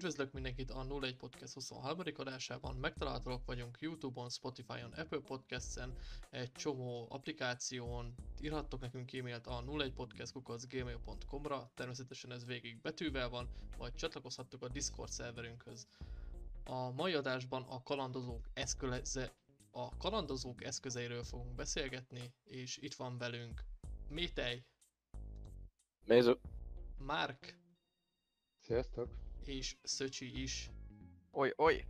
Üdvözlök mindenkit a 01 Podcast 23. adásában. Megtalálhatóak vagyunk Youtube-on, Spotify-on, Apple Podcasts-en, egy csomó applikáción. Írhattok nekünk e-mailt a 01podcast.gmail.com-ra, természetesen ez végig betűvel van, vagy csatlakozhattok a Discord szerverünkhöz. A mai adásban a kalandozók eszköze, a kalandozók eszközeiről fogunk beszélgetni, és itt van velünk Métej, Nézzük. Márk Sziasztok! És Szöcsi is. Oly, oly.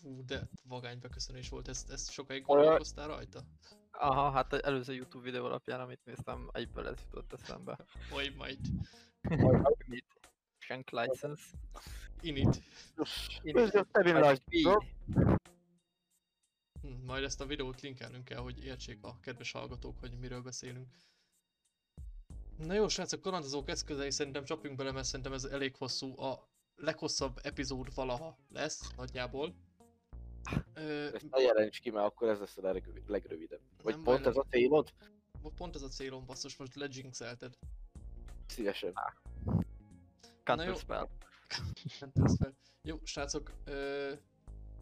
Fú, de vagány beköszönés volt, ezt, ezt sokáig gondolkoztál rajta? Aha, hát az előző YouTube videó alapján, amit néztem, egyből ez jutott eszembe. Vagy majd Mit? Shank license. init. Ez a Terminal Hm, Majd ezt a videót linkelnünk kell, hogy értsék a kedves hallgatók, hogy miről beszélünk. Na jó, srácok, kalandozók eszközei szerintem csapjunk bele, mert szerintem ez elég hosszú. A leghosszabb epizód valaha lesz, nagyjából. Ö, Ezt ne jelentsd ki, mert akkor ez lesz a legrövid- legrövidebb. Vagy Nem pont baj, ez a célod? pont ez a célom, basszus, most lejinxelted. Szívesen. Counter jó. spell. Counter-Spell. Jó, srácok, ö,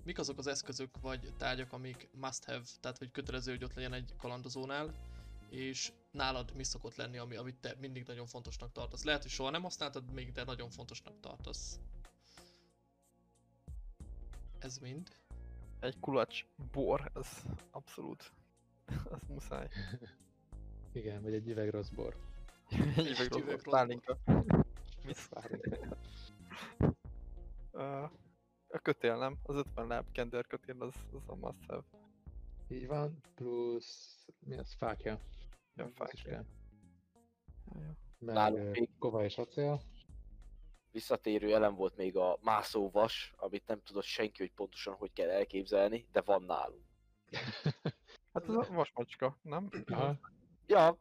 mik azok az eszközök vagy tárgyak, amik must have, tehát hogy kötelező, hogy ott legyen egy kalandozónál, és nálad mi szokott lenni, ami, amit te mindig nagyon fontosnak tartasz. Lehet, hogy soha nem használtad még, de nagyon fontosnak tartasz. Ez mind. Egy kulacs bor, ez abszolút. Az muszáj. Igen, vagy egy üveg rossz bor. Egy üveg rossz bor. pálinka. Mit? Ö, A kötél nem? Az 50 láb kender kötél az, az a must have. Így van, plusz mi az? Fákja. Jó. Meg Nálunk még- kova és acél. Visszatérő elem volt még a mászóvas, amit nem tudott senki, hogy pontosan hogy kell elképzelni, de van nálunk. Hát ez a vasmacska, nem? Aha, Ja,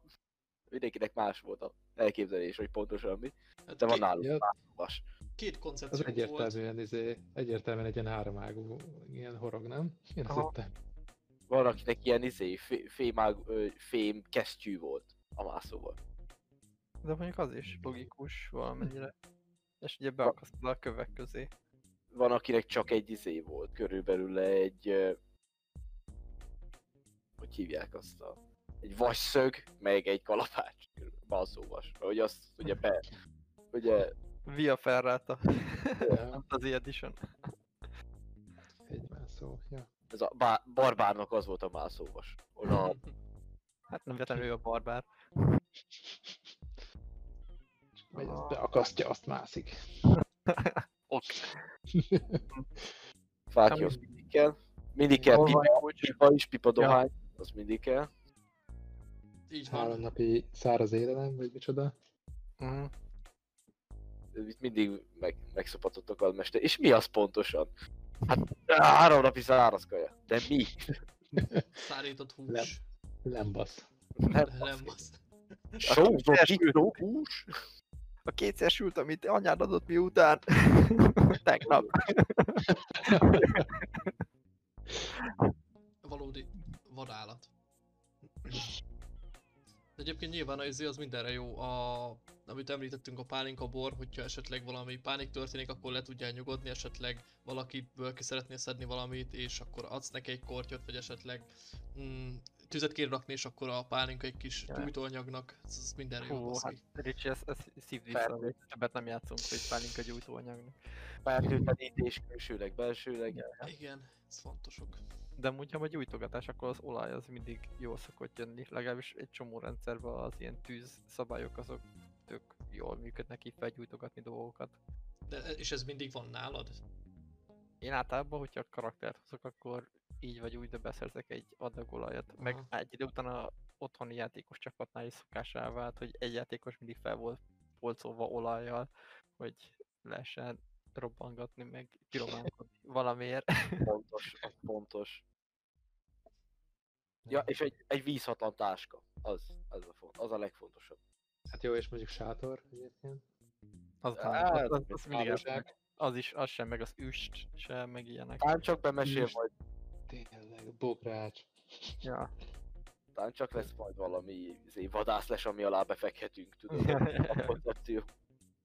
mindenkinek más volt a elképzelés, hogy pontosan mi, Hát de van két, nálunk Ja. mászóvas. két az koncepció volt. egyértelműen, izé, egyértelműen egy ilyen háromágú ilyen horog, nem? Én öttem. Van akinek ilyen izé, fé- fémág, fém kesztyű volt a mászóval. De mondjuk az is logikus valamennyire. És ugye beakasztod a kövek közé. Van akinek csak egy izé volt, körülbelül egy... Hogy hívják azt a... Egy vasszög, meg egy kalapács. Mászóvas. Mert hogy azt ugye be... Ugye Via Ferrata. Ja, Fantasy Edition. egy mászó. Ja. Ez a bá- barbárnak az volt a mászóvas. Oda Hát nem véletlenül ő a barbár. Megy, azt beakasztja, azt mászik. Ok. fákja az mindig kell. Mindig kell pipa, pipa is, pipa dohány. Az mindig kell. Így Három napi száraz élelem, vagy micsoda. Mhm. Itt mindig meg, megszopatottak a mester. És mi az pontosan? Hát három napi száraz kaja. De mi? Szárított hús. Nem. Lembasz. Nem, Nem, az. Sózott kitló hús? A kétszer sült, amit anyád adott miután. Tegnap. valódi vadállat. De egyébként nyilván az, az mindenre jó, a, amit említettünk a pálinka bor, hogyha esetleg valami pánik történik, akkor le tudjál nyugodni, esetleg valakiből ki szeretnél szedni valamit, és akkor adsz neki egy kortyot, vagy esetleg mm, tüzet kér rakni, és akkor a pálinka egy kis Ja. gyújtóanyagnak, ez, ez mindenre jó, Hú, baszki. hát Ricsi, ezt, ezt szívd vissza, hogy többet nem játszunk, hogy pálinka gyújtóanyagnak. Fertőtlenítés külsőleg, belsőleg. Igen, ez fontosok. De amúgy, ha a gyújtogatás, akkor az olaj az mindig jól szokott jönni. Legalábbis egy csomó rendszerben az ilyen tűz szabályok azok tök jól működnek így felgyújtogatni dolgokat. De, és ez mindig van nálad? Én általában, hogyha a karaktert hozok, akkor így vagy úgy, de beszerzek egy adag olajat. Meg Aha. egy idő után a otthoni játékos csapatnál is szokásá vált, hogy egy játékos mindig fel volt polcolva olajjal, hogy lehessen robbangatni, meg kirobbantani valamiért. Fontos, az fontos. Ja, és egy, egy vízhatlan táska. Az, az, a, font, az a legfontosabb. Hát jó, és mondjuk sátor egyébként. Az, Á, az, az, az mindig az, is, az sem, meg az üst sem, meg ilyenek. Tán csak bemesél Üst. majd, Tényleg, bókrács. Ja. tán csak lesz majd valami izé, vadász les, ami alá befekhetünk, tudod. A koncepció.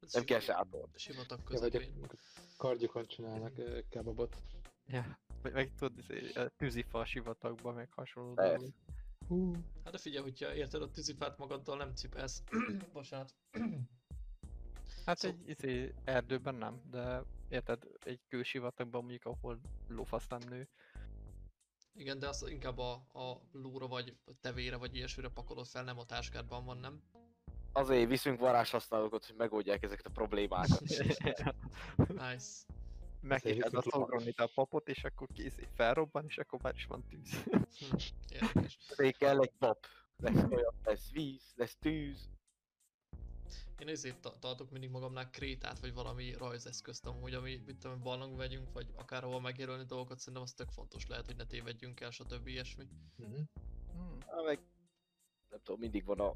Ez Nem kell sátor. Sivatag Ja, vagy közepén. a kardjukon csinálnak kebabot. Ja. Vagy meg tudod, a tűzifa a sivatagban, meg hasonló dolgok. Hú, Hát de figyelj, hogyha érted a tűzifát magaddal nem cipelsz. Bocsánat. Hát Szó- egy izé, erdőben nem, de érted, egy kősivatagban mondjuk, ahol lófasz nem nő. Igen, de azt inkább a, a lóra vagy a tevére vagy ilyesmire pakolod fel, nem a táskádban van, nem? Azért viszünk varázshasználókat, hogy megoldják ezeket a problémákat. Nice. Megkísérd a viszont lovas. szogronit a papot, és akkor kész, felrobban, és akkor már is van tűz. Hm, érdekes. Azért kell egy pap. Lesz olyan, lesz víz, lesz tűz. Én ezért ta- tartok mindig magamnál krétát, vagy valami rajzeszközt amúgy, ami, mit tudom, barlang vegyünk, vagy akárhol megjelölni dolgokat, szerintem az tök fontos lehet, hogy ne tévedjünk el, stb. ilyesmi. mhm. Hmm. Hát meg nem tudom, mindig van a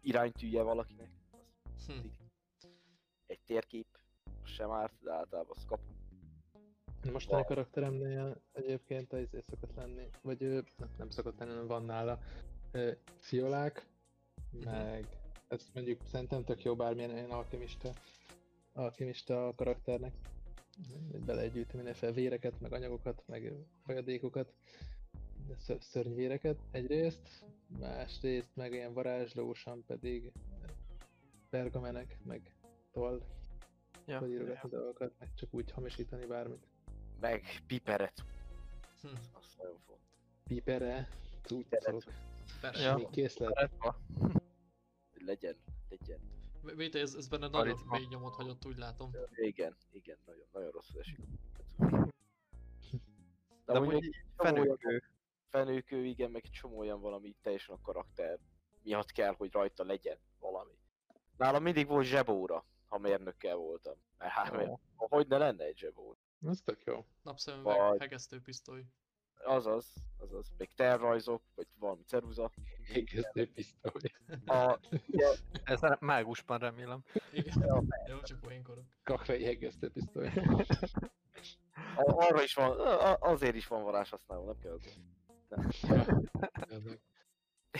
iránytűje valakinek. Az Hm. Egy térkép, az sem árt, de általában azt kapunk. Mostani Van. karakteremnél egyébként az izé szokott lenni, vagy nem, szokott lenni, van nála fiolák, meg ez mondjuk szerintem tök jó bármilyen ilyen alkimista, alkimista karakternek. Belegyűjti mindenféle véreket, meg anyagokat, meg folyadékokat, de ször- szörnyvéreket egyrészt, másrészt meg ilyen varázslósan pedig pergamenek, meg toll, Ja, hogy ja. írogatni dolgokat, meg csak úgy hamisítani bármit. Meg piperet, Hm. az nagyon fontos. Pipere, cuccok, Persze. Ja. mi készlet. Legyen, legyen. Mit, ez, ez benne nagyon mély nyomot hagyott, úgy látom. Igen, igen, nagyon, nagyon rosszul esik. De De mondjuk fenőkő. fenőkő, igen, meg egy csomó olyan valami teljesen a karakter miatt kell, hogy rajta legyen valami. Nálam mindig volt zsebóra, ha mérnökkel voltam. Mert hát, hogy ne lenne egy zsebóra. Az tök jó. Napszemüveg, Vagy- hegesztő pisztoly. Azaz, azaz, még tervrajzok, vagy valami ceruza. Ékeztő pisztoly. A, Ez a mágusban remélem. Igen. Jó, csak poénkorok. Kakvei hegesztő pisztoly. a, arra is van, a, a- azért is van varázshasználó, nem kell Ezek.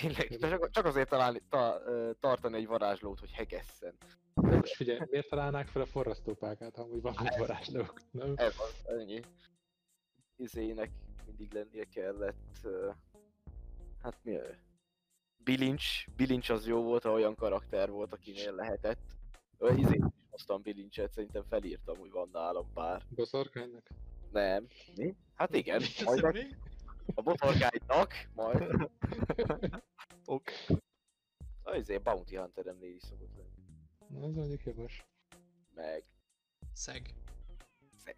Tényleg, csak, csak azért találni, ta, tartani egy varázslót, hogy hegesszen. Most figyelj, miért találnák fel a forrasztópákát, ha amúgy van egy varázslók? Nem? Ez az, ennyi. Izének mindig lennie kellett. ö, Hát mi ő? Bilincs. Bilincs az jó volt, ha olyan karakter volt, akinél lehetett. Ö, Izét is hoztam bilincset, szerintem felírtam, hogy van nálam pár. Boszorkánynak? Nem. Mi? Hát igen, majd meg mi? A botorkáidnak, majd. Ok. A izé Bounty Hunteremnél is szokott lenni. Na, az mondjuk jogos. Meg... Szeg.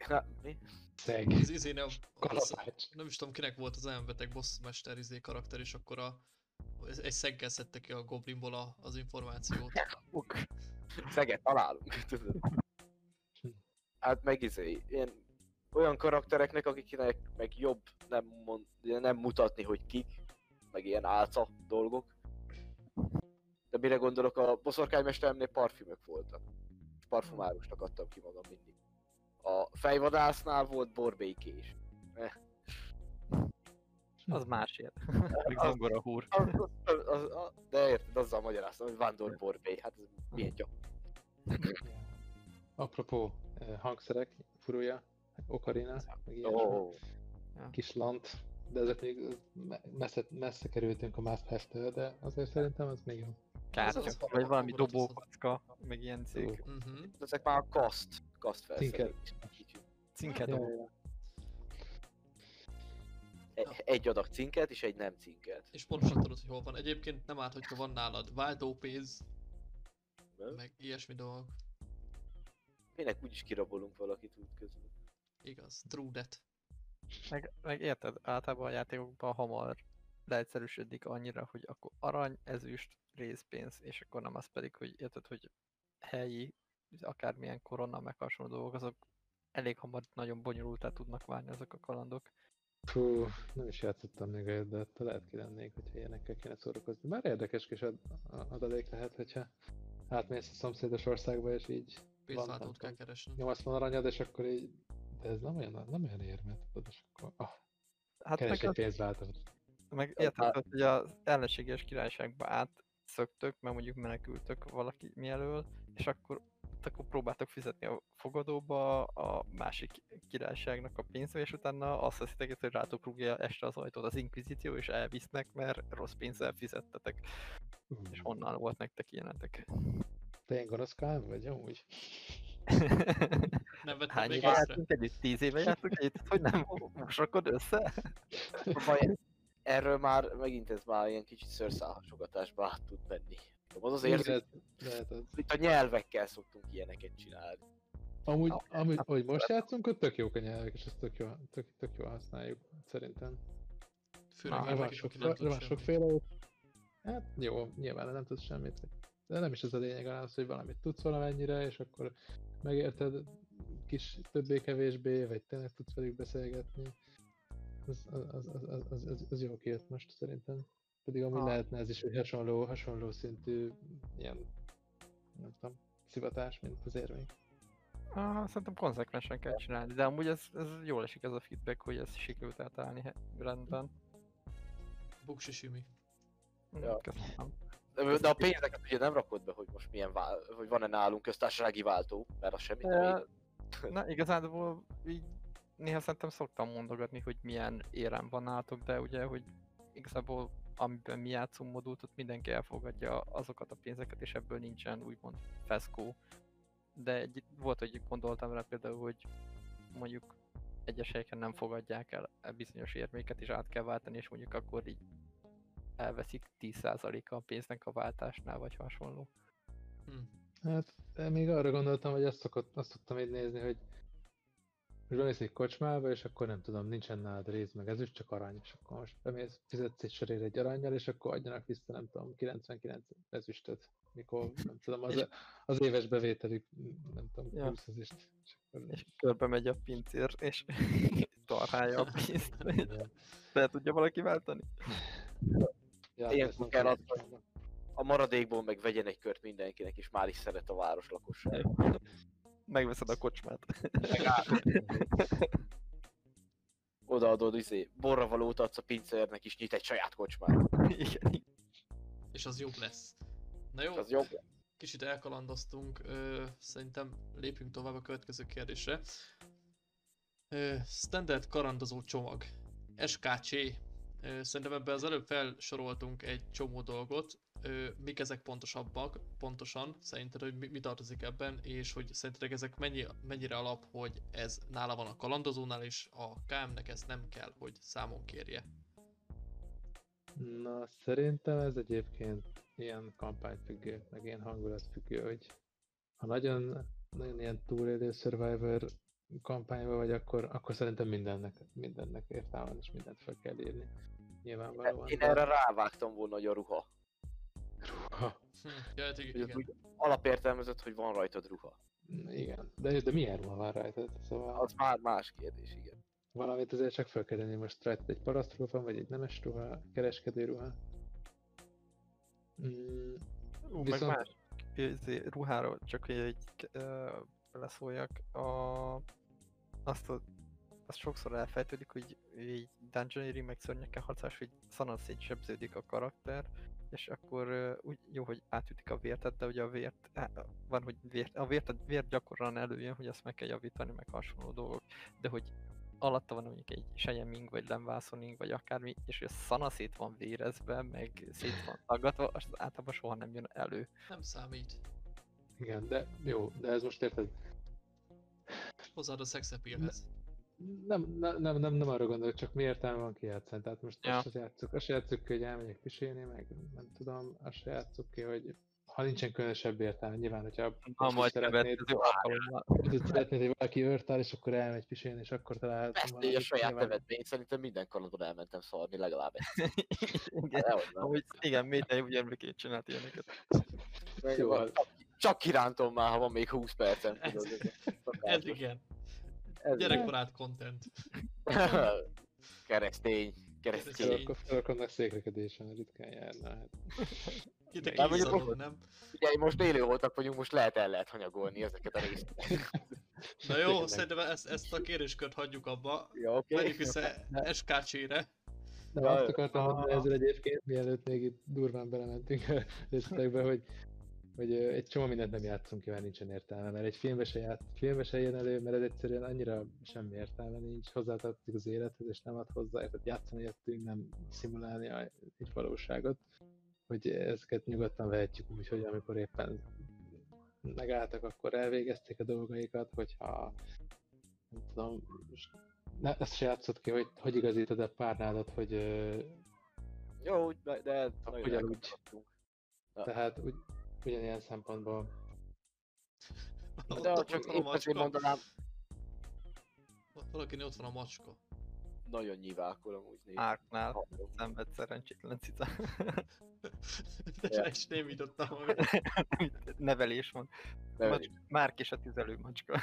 Na, mi? Szeg. Az izéne, az, nem is tudom kinek volt az elmbeteg bossmester izé karakter, és akkor a, ez- egy szeggel szedte ki a goblinból a, az információt. Ok. Szeget találunk, tudod. Hát meg izé, ilyen olyan karaktereknek, akiknek meg jobb nem, mond, nem mutatni, hogy kik, meg ilyen álca dolgok. De mire gondolok, a boszorkánymesteremnél parfümök voltak. És parfumárusnak adtam ki magam mindig. A fejvadásznál volt borbékés. Az másért. Még zongora húr. Az, az, az, az, de érted, azzal magyaráztam, hogy Vándor Borbé, hát ez milyen gyak. Apropó eh, hangszerek, furúja, okarina, meg ilyen Ó, kis lant, de ezek még me- messze, messze kerültünk a Have-től, de azért szerintem az még jó. Kártya. az Vagy valami dobókocka, meg ilyen cég. Mhm. ezek már a kaszt, kaszt felszerelés. Cinkedó. Ja, E- Egy adag cinket és egy nem cinket. És pontosan tudod, hogy hol van. Egyébként nem árt, hogyha van nálad váltópénz, meg ilyesmi dolgok. Minek úgyis kirabolunk valakit út közben. Igaz, that. Meg, meg érted, általában a játékokban hamar leegyszerűsödik annyira, hogy akkor arany, ezüst, részpénz, és akkor nem az pedig, hogy érted, hogy helyi, akármilyen korona, meg hasonló dolgok, azok elég hamar nagyon bonyolultá tudnak válni azok a kalandok. Fú, nem is játszottam még olyat, de lehet kilennék, hogyha ilyenekkel kéne szórakozni. Bár érdekes kis ad- adalék lehet, hogyha átmész a szomszédos országba, és így Pénzváltót kell keresni. 80 aranyad, és akkor így, ez nem olyan, nem olyan érmet, tudod, és akkor ah, Hát keres meg, egy pénzváltót. meg érted, hát- hogy az ellenséges királyságba átszöktök, meg mondjuk menekültök valaki mielől, és akkor akkor próbáltok fizetni a fogadóba a másik királyságnak a pénzbe, és utána azt hiszitek, hogy rátok rúgja este az ajtót az inkvizíció, és elvisznek, mert rossz pénzzel fizettetek, és onnan volt nektek ilyenetek. Te ilyen gonosz vagy amúgy? Nem vettem Hány még éve észre. jártunk együtt? Tíz éve jártunk együtt? Hogy nem mosakod össze? Erről már megint ez már ilyen kicsit szőrszálhasogatásba át tud menni. Az az érzés, itt a nyelvekkel szoktunk ilyeneket csinálni. Amúgy, Ah, amúgy, hát hogy most játszunk, ott tök jók a nyelvek, és ezt tök jól, tök, tök jól használjuk, szerintem. Főleg én De van, sokféle. Hát jó, nyilván nem tudsz semmit. De nem is ez a lényeg, hanem az, hogy valamit tudsz valamennyire, és akkor megérted kis többé-kevésbé, vagy tényleg tudsz velük beszélgetni. Az, az, az, az, az, az, az jó kijött most szerintem. Pedig amúgy Ah. lehetne ez is egy hasonló, hasonló szintű ilyen, nem tudom, szivatás, mint az érvény. Ah, szerintem konzekvensen kell csinálni, de amúgy ez, ez jól esik ez a feedback, hogy ez sikerült he- rendben. Buksi simi. Mm, Ja. Köszönöm. De a pénzeket ugye nem rakod be, hogy most milyen vál, hogy van-e nálunk köztársasági váltó, mert az semmit nem ér. Na igazából így néha szerintem szoktam mondogatni, hogy milyen érem van nálatok, de ugye, hogy igazából amiben mi játszunk modult, ott mindenki elfogadja azokat a pénzeket, és ebből nincsen úgymond feszkó. De egy, volt, hogy gondoltam rá például, hogy mondjuk egyes helyeken nem fogadják el e bizonyos érméket, és át kell váltani, és mondjuk akkor így elveszik 10%-a a pénznek a váltásnál, vagy hasonló. Hm. Hát még arra gondoltam, hogy azt, szokott, azt szoktam így nézni, hogy most bemész egy kocsmába, és akkor nem tudom, nincsen nálad rész, meg ezüst, csak arany, és akkor most bemész, fizetsz egy sörért egy aranyjal, és akkor adjanak vissza, nem tudom, 99 ezüstöt, mikor, nem tudom, az, az éves bevételük, nem tudom, Ja. 20 ezüst. És akkor, És körbe megy a pincér, és tarhálja a pénzt. Fel tudja valaki váltani? Ja, Ilyen ezt nem kell adni. A maradékból meg vegyen egy kört mindenkinek, és már is szeret a város lakosság. Megveszed a kocsmát. Odaadod, izé, borravalót adsz a pincérnek is, nyit egy saját kocsmát. Igen, És az jobb lesz. Na jó, És az jobb. kicsit elkalandoztunk, ö, szerintem lépjünk tovább a következő kérdésre. Ö, standard karandozó csomag. SKC. Szerintem ebben az előbb felsoroltunk egy csomó dolgot. Mik ezek pontosabbak, pontosan, szerinted, hogy mi, tartozik ebben, és hogy szerinted ezek mennyi, mennyire alap, hogy ez nála van a kalandozónál, és a KM-nek ezt nem kell, hogy számon kérje. Na, szerintem ez egyébként ilyen kampányfüggő, meg ilyen hangulatfüggő, hogy ha nagyon, nagyon ilyen túlélő Survivor kampányban vagy, akkor, akkor szerintem mindennek, mindennek értelme van, és mindent fel kell írni. Nyilvánvalóan. Én de- erre rávágtam volna, hogy a ruha. Ha, Hm, ja, hát igen, igen. úgy alapértelmezett, hogy van rajtad ruha. igen, de, de milyen ruha van rajtad? Szóval Az már más kérdés, igen. valamit azért csak fel kell most rajtad egy parasztruha van, vagy egy nemes ruha, kereskedő ruha. Mm, Ú, meg Viszont- más izé, ruháról, csak hogy egy ö, beleszóljak, a, azt, a, azt sokszor elfejtődik, hogy egy dungeoneering meg szörnyekkel harcás, hogy szanaszét sebződik a karakter, és akkor úgy jó, hogy átütik a vértet, de ugye a vért, á, van, hogy vért, a vért, vért gyakran előjön, hogy azt meg kell javítani, meg hasonló dolgok, de hogy alatta van mondjuk egy sejeming, vagy lemvászoning, vagy akármi, és hogy a szanaszét van vérezve, meg szét van tagadva, az általában soha nem jön elő. Nem számít. igen, de jó, de ez most érted, Hozzáad a sex appealhez. Nem, nem, nem, nem, nem arra gondolok, csak mi értelme van kijátszani. Tehát most Ja. azt se játszuk, azt játszuk ki, hogy elmegyek pisélni, meg nem tudom, azt se játszuk ki, hogy ha nincsen különösebb értelme, nyilván, hogyha Ha majd szeretnéd, hogy szeretnéd, hogy valaki őrtál, és akkor elmegy pisélni, és akkor találhatom Ezt így a saját nevedbe, én szerintem minden kalandon elmentem szarni legalább egy. igen, nem. amúgy igen, Métei úgy emlékét csinált ilyeneket. Jó, Csak- Csak kirántom már, ha van még 20 percem. tudod, Ez igen. Ez Gyerekbarát content. Keresztény. Keresztény. Akkor felakadnak székrekedésen, ritkán járna. Hát. Itt Nem, a mondjuk nem? Ugye most élő voltak vagyunk, most lehet el lehet hanyagolni ezeket a részeket. Na jó, Tényleg. szerintem ezt, ezt a kérdéskört hagyjuk abba. Ja, oké. Menjünk vissza SKC-re. De azt akartam mondani ezzel egyébként, mielőtt még itt durván belementünk a részletekbe, hogy hogy egy csomó mindent nem játszunk ki, mert nincsen értelme, mert egy filmbe se, ját, filmbe se jön elő, mert ez egyszerűen annyira semmi értelme nincs, hozzátartozik az élethez, és nem ad hozzá, tehát játszani jöttünk, nem szimulálni a, egy valóságot, hogy ezeket nyugodtan vehetjük úgy, hogy amikor éppen megálltak, akkor elvégezték a dolgaikat, hogyha nem tudom, ne, ezt se játszott ki, hogy hogy igazítod a párnádat, hogy Jó, úgy, de, de nagyon. Na. tehát ugy, ugyanilyen szempontból Ott, De ott, csak ott van a én azért macska. mondanám, Valakinél ott van a macska. nagyon nyilválkolom úgy néz. Árknál szenved szerencsétlen cica. De is nem jutottam magam. Nevelés van. Macs- Márk és a tüzelő macska.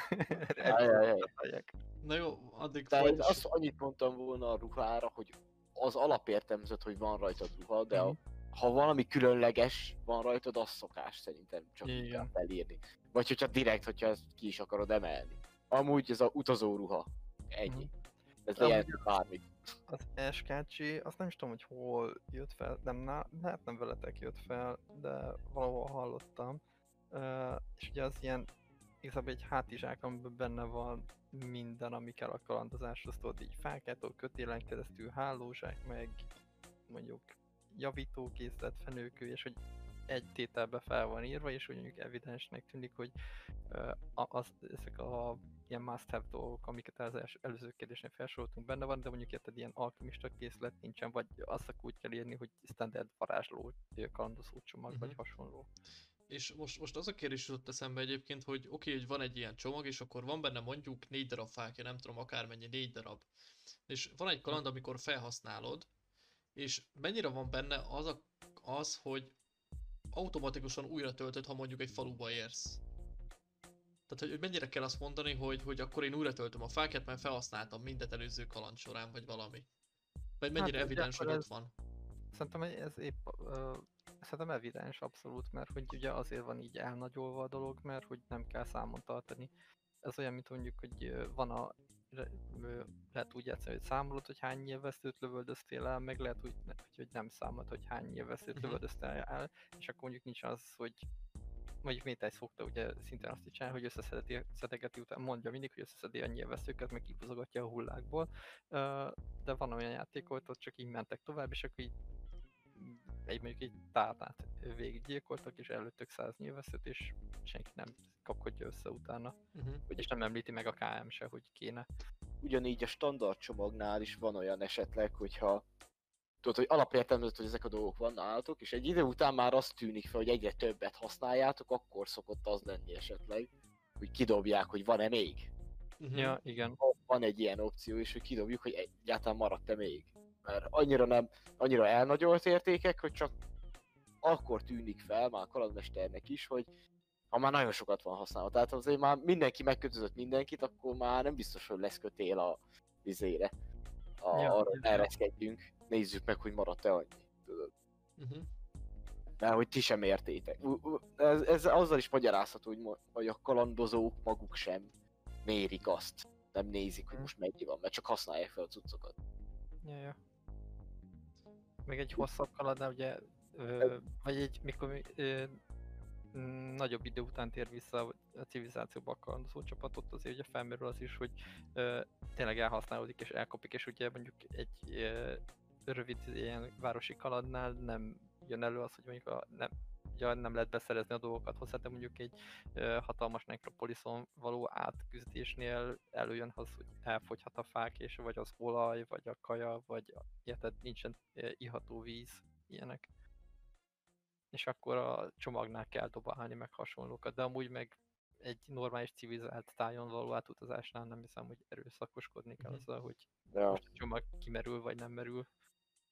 Na jó, addig Tehát folytassuk. azt annyit mondtam volna a ruhára, hogy az alapértelmezett, hogy van rajtad ruha, de a, Mhm. Ha valami különleges van rajtad, az szokás szerintem csak Igen. inkább felírni. Vagy hogyha direkt, hogyha ezt ki is akarod emelni. Amúgy ez a utazó ruha. Ennyi. Mhm. Ez lehet bármit. Az SKC, azt nem is tudom, hogy hol jött fel, nem, ná, hát nem veletek jött fel, de valahol hallottam. Uh, és ugye az ilyen, igazából egy hátizsák, amiben benne van minden, ami kell a kalandozáshoz, tudod, így fákától, kötélen keresztül, hálózsák, meg mondjuk javítókészlet, fenőkő, és hogy egy tételbe fel van írva, és úgy mondjuk evidensnek tűnik, hogy az, ezek a ilyen must have dolgok, amiket az els, előző kérdésnél felsoroltunk benne van, de mondjuk érted ilyen alkimista készlet nincsen, vagy azt úgy kell írni, hogy standard varázsló kalandozó csomag, uh-huh. vagy Mhm. hasonló. És most, most az a kérdés jutott eszembe egyébként, hogy oké, okay, hogy van egy ilyen csomag, és akkor van benne mondjuk négy darab fákja, nem tudom, akármennyi, négy darab. És van egy kaland, amikor felhasználod, és mennyire van benne az, a, az hogy automatikusan újra töltöd, ha mondjuk egy faluba érsz. Tehát, hogy, mennyire kell azt mondani, hogy, hogy akkor én újra töltöm a fákját, mert felhasználtam mindet előző kaland során, vagy valami. Vagy mennyire Hát, evidens, hogy akkor ott ez- van. Szerintem ez épp, ö, szerintem evidens abszolút, mert hogy ugye azért van így elnagyolva a dolog, mert hogy nem kell számon tartani. Ez olyan, mint mondjuk, hogy van a lehet úgy játszani, hogy számolod, hogy hány nyilvesztőt lövöldöztél el, meg lehet úgy, hogy, hogy nem számolod, hogy hány nyilvesztőt Mhm. lövöldöztél el, és akkor mondjuk nincs az, hogy mondjuk Métály szokta ugye szintén azt is csinálni, hogy összeszedeti, szedegeti után mondja mindig, hogy összeszedi a nyilvesztőket, meg kipuzogatja a hullákból, de van olyan játék, hogy ott csak így mentek tovább, és akkor így egy mondjuk egy tárnát végiggyilkoltak, és előttök száz nyilveszőt, és senki nem kapkodja össze utána. Uh-huh. És nem említi meg a KM se, hogy kéne. Ugyanígy a standard csomagnál is van olyan esetleg, hogyha tudod, hogy alapértelmezett, hogy ezek a dolgok van nálatok, és egy idő után már azt tűnik fel, hogy egyre többet használjátok, akkor szokott az lenni esetleg, hogy kidobják, hogy van-e még. Uh-huh. Ja, igen. Van egy ilyen opció is, hogy kidobjuk, hogy egyáltalán maradt-e még. Mert annyira nem, annyira elnagyolt értékek, hogy csak akkor tűnik fel, már a kalandmesternek is, hogy ha már nagyon sokat van használva. Tehát azért már mindenki megkötözött mindenkit, akkor már nem biztos, hogy lesz kötél a vizére. A, Ja, arra ereszkedjünk, nézzük meg, hogy maradt-e annyi. Tudod? Uh-huh. Mert hogy ti sem értétek. Ez, ez azzal is magyarázható, hogy, hogy a kalandozók maguk sem mérik azt. Nem nézik, hogy Hm. most mennyi van, mert csak használják fel a cuccokat. Ja, ja. Meg egy hosszabb kalandnál ugye, ö, vagy egy, mikor mi- ö, nagyobb idő után tér vissza a civilizációba a kalandozó csapat, ott azért ugye felmerül az is, hogy ö, tényleg elhasználódik és elkopik, és ugye mondjuk egy ö, rövid ilyen városi kalandnál nem jön elő az, hogy mondjuk a, nem, ugye nem lehet beszerezni a dolgokat hozzá, de mondjuk egy ö, hatalmas nekropoliszon való átküzdésnél előjön az, hogy elfogyhat a fák, és vagy az olaj, vagy a kaja, vagy érted, nincsen iható víz, ilyenek. És akkor a csomagnál kell dobálni meg hasonlókat, de amúgy meg egy normális civilizált tájon való átutazásnál nem hiszem, hogy erőszakoskodni kell Mhm. azzal, hogy Ja. most a csomag kimerül vagy nem merül.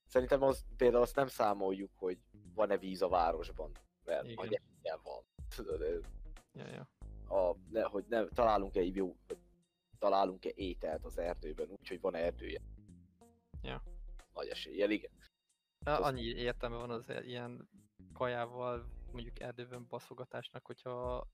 Szerintem az, például azt nem számoljuk, hogy van-e víz a városban, mert Igen. vagy ilyen van. Tudod, Ja, ja. a, ne, hogy nem, találunk-e jó, vagy találunk-e ételt az erdőben, úgyhogy van erdője. Ja. Nagy eséllyel, igen. Annyi értelme van az ilyen kajával, mondjuk erdőben baszogatásnak, hogyha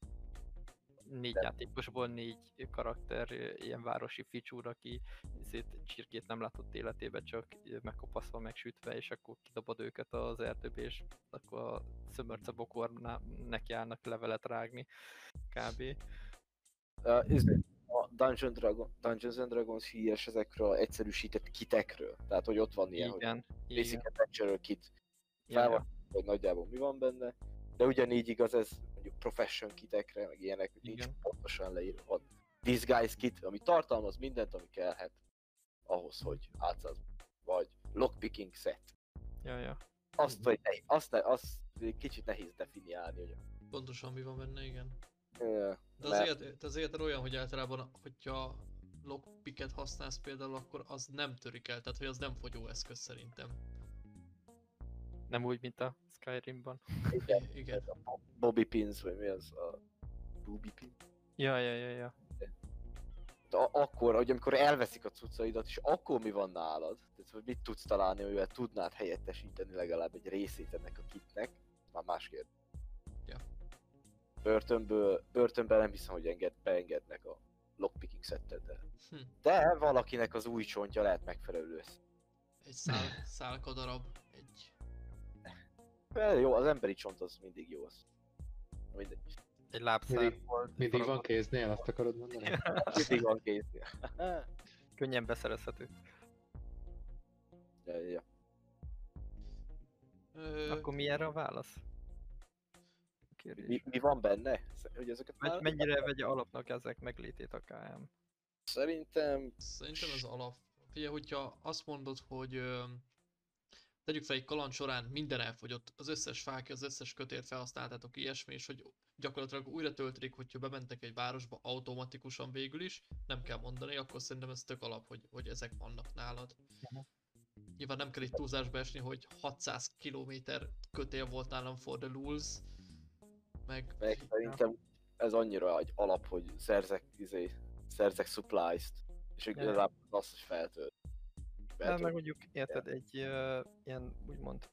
négy De- játékosból négy karakter, ilyen városi ficsúr, aki ezért csirkét nem látott életébe, csak megkopaszva, megsütve, és akkor kidobod őket az erdőbe, és akkor a szömörce bokorná nekiállnak levelet rágni, kb. Uh, a Dungeon Dragon, Dungeons and Dragons híres ezekről a egyszerűsített kitekről. Tehát, hogy ott van ilyen, hogy Igen, Basic igen. Adventure kit, fel van, hogy nagyjából mi van benne. De ugyanígy igaz ez mondjuk profession kitekre, meg ilyenek, hogy nincs pontosan leírva. Van disguise kit, ami tartalmaz mindent, ami kellhet ahhoz, hogy átszáz. Vagy lockpicking set. Ja, ja. Azt, hogy azt, ne, azt egy kicsit nehéz definiálni, hogy Pontosan mi van benne, igen. ö, De mert- azért, de azért olyan, hogy általában, hogyha lockpicket használsz például, akkor az nem törik el, tehát hogy az nem fogyó eszköz szerintem. Nem úgy, mint a Skyrimban. igen, igen. ez a bo- Bobby pins, vagy mi az a booby pin. Ja, ja, ja, ja. De akkor, hogy amikor elveszik a cuccaidat, és akkor mi van nálad? Tehát, hogy mit tudsz találni, amivel tudnád helyettesíteni legalább egy részét ennek a kitnek? Már más kérdés. Ja. Börtönből, börtönben nem hiszem, hogy enged, beengednek a lockpicking szettet, de... Hm. De valakinek az új csontja lehet megfelelő lesz. Egy szál, szálka darab, egy... De jó, az emberi csont az mindig jó. Az. Mindegy. Egy lábszár Mindig- volt. Mindig van kéznél, azt akarod mondani? Mindig van kéznél. Könnyen beszerezhető. ja, ja. Ö, Akkor mi erre a válasz? Kérdés. Mi, mi, van benne? Hogy ezeket már- mennyire vegye alapnak ezek meglétét a KM? Szerintem Szerintem ez alap. Figyelj, hogyha azt mondod, hogy ö, tegyük fel egy kaland során minden elfogyott, az összes fákja, az összes kötért felhasználtátok ilyesmi, és hogy gyakorlatilag újra töltelik, hogyha bementek egy városba automatikusan végül is, nem kell mondani, akkor szerintem ez tök alap, hogy, hogy ezek vannak nálad. Nyilván nem kell itt túlzásba esni, hogy 600 km kötél volt nálam for the rules, meg, Meg szerintem ez annyira egy alap, hogy szerzek, izé, szerzek supplies-t, és igazából az, hogy feltölt. Feltölt. meg mondjuk, érted, egy uh, ilyen úgymond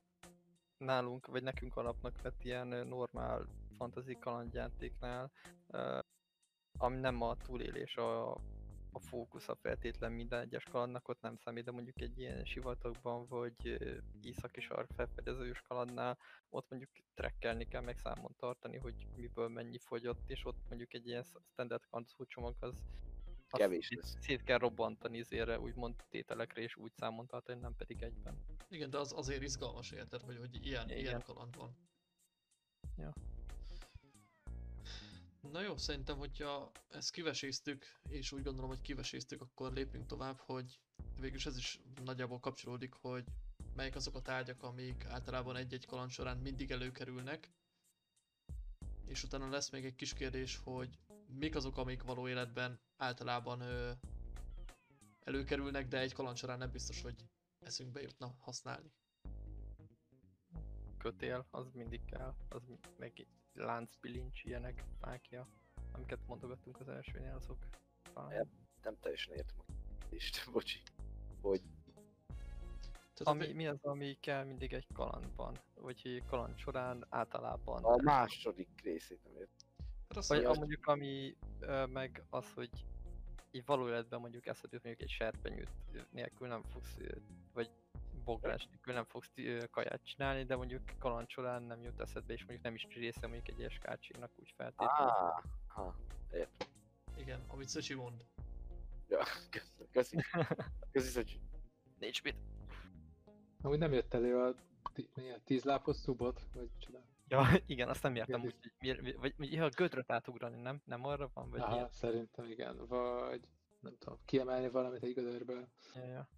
nálunk, vagy nekünk alapnak vett ilyen normál fantasy kalandjátéknál, uh, ami nem a túlélés a, a fókusz a feltétlen minden egyes kalandnak, ott nem számít, de mondjuk egy ilyen sivatagban, vagy északi sark felfedezős kalandnál, ott mondjuk trekkelni kell, meg számon tartani, hogy miből mennyi fogyott, és ott mondjuk egy ilyen standard kalandszó csomag az Kevés szét- lesz. Szét kell robbantani zére, úgymond tételekre, és úgy számon tartani, nem pedig egyben. Igen, de az azért izgalmas érted, hogy, hogy ilyen, ilyen Igen. kaland van. Ja. Na jó, szerintem, hogyha ezt kiveséztük, és úgy gondolom, hogy kiveséztük, akkor lépjünk tovább, hogy végülis ez is nagyjából kapcsolódik, hogy melyik azok a tárgyak, amik általában egy-egy kaland során mindig előkerülnek. És utána lesz még egy kis kérdés, hogy mik azok, amik való életben általában ö, előkerülnek, de egy kaland során nem biztos, hogy eszünkbe jutna használni. Kötél, az mindig kell, az meg láncbilincs, ilyenek, fákja, amiket mondogattunk az elsőnél, azok fáj. Ja. Nem teljesen értem a kérdést, bocsi. Hogy Tehát Ami, mi az, ami kell mindig egy kalandban? Vagy egy kaland során általában? a második részét nem értem. Azt Vagy mondja, a, mondjuk ami ö, meg az, hogy így való életben mondjuk eszedbe jut mondjuk egy serpenyőt nélkül nem fogsz, vagy bográs nélkül nem fogsz ö, kaját csinálni, de mondjuk kaland során nem jut eszedbe, és mondjuk nem is része mondjuk egy eskácsinak úgy feltétlenül. Ah, ha, értem. igen, amit Szöcsi mond. Ja, köszönöm, köszi. Köszi, Szöcsi. Nincs mit. Amúgy nem jött elő a ti- milyen, tízlápos szubot, vagy csinál. Ja, igen, azt nem értem úgy, hogy miért, mi- vagy, vagy ja, a gödröt átugrani, nem? Nem arra van, vagy Aha, ilyen? szerintem igen. Vagy nem tudom, kiemelni valamit egy gödörből, Ja, ja.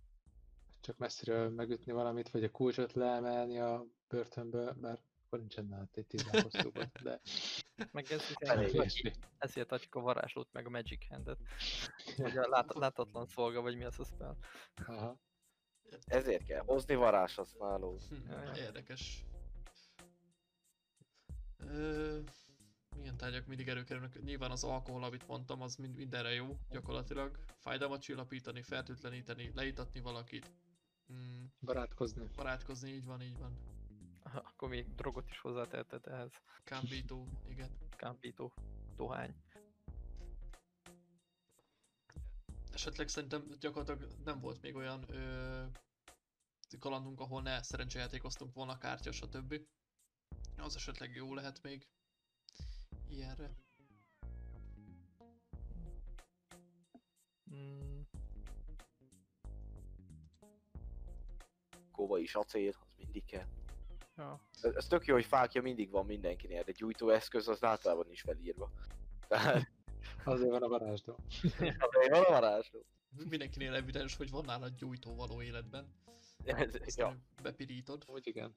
csak messziről megütni valamit, vagy a kulcsot leemelni a börtönből, mert akkor nincsen nálad egy tízlápos szubot, de Meg ez, ezért adjuk a varázslót, meg a Magic Handet. Vagy a lát, látatlan szolga, vagy mi az a spell. Aha. Ezért kell hozni varázshasználó. Hm, Ja, ja. érdekes. Ö, milyen tárgyak mindig előkerülnek? Nyilván az alkohol, amit mondtam, az mind, mindenre jó, gyakorlatilag. Fájdalmat csillapítani, fertőtleníteni, leítatni valakit. Mm, Barátkozni. barátkozni, így van, így van. Akkor még drogot is hozzáteheted ehhez. Kámbító, igen. Kámpító, dohány. esetleg szerintem gyakorlatilag nem volt még olyan ö, kalandunk, ahol ne szerencsejátékoztunk volna kártya, stb. Az esetleg jó lehet még ilyenre. Mm, Kova is acél, az mindig kell. ja. Ez, ez tök jó, hogy fákja mindig van mindenkinél, de gyújtóeszköz az általában nincs felírva. Tehát Azért van a varázsdó. azért van a varázsló. Mindenkinél evidens, hogy van nálad gyújtó való életben. Ez- Ja. bepirítod. Úgy igen.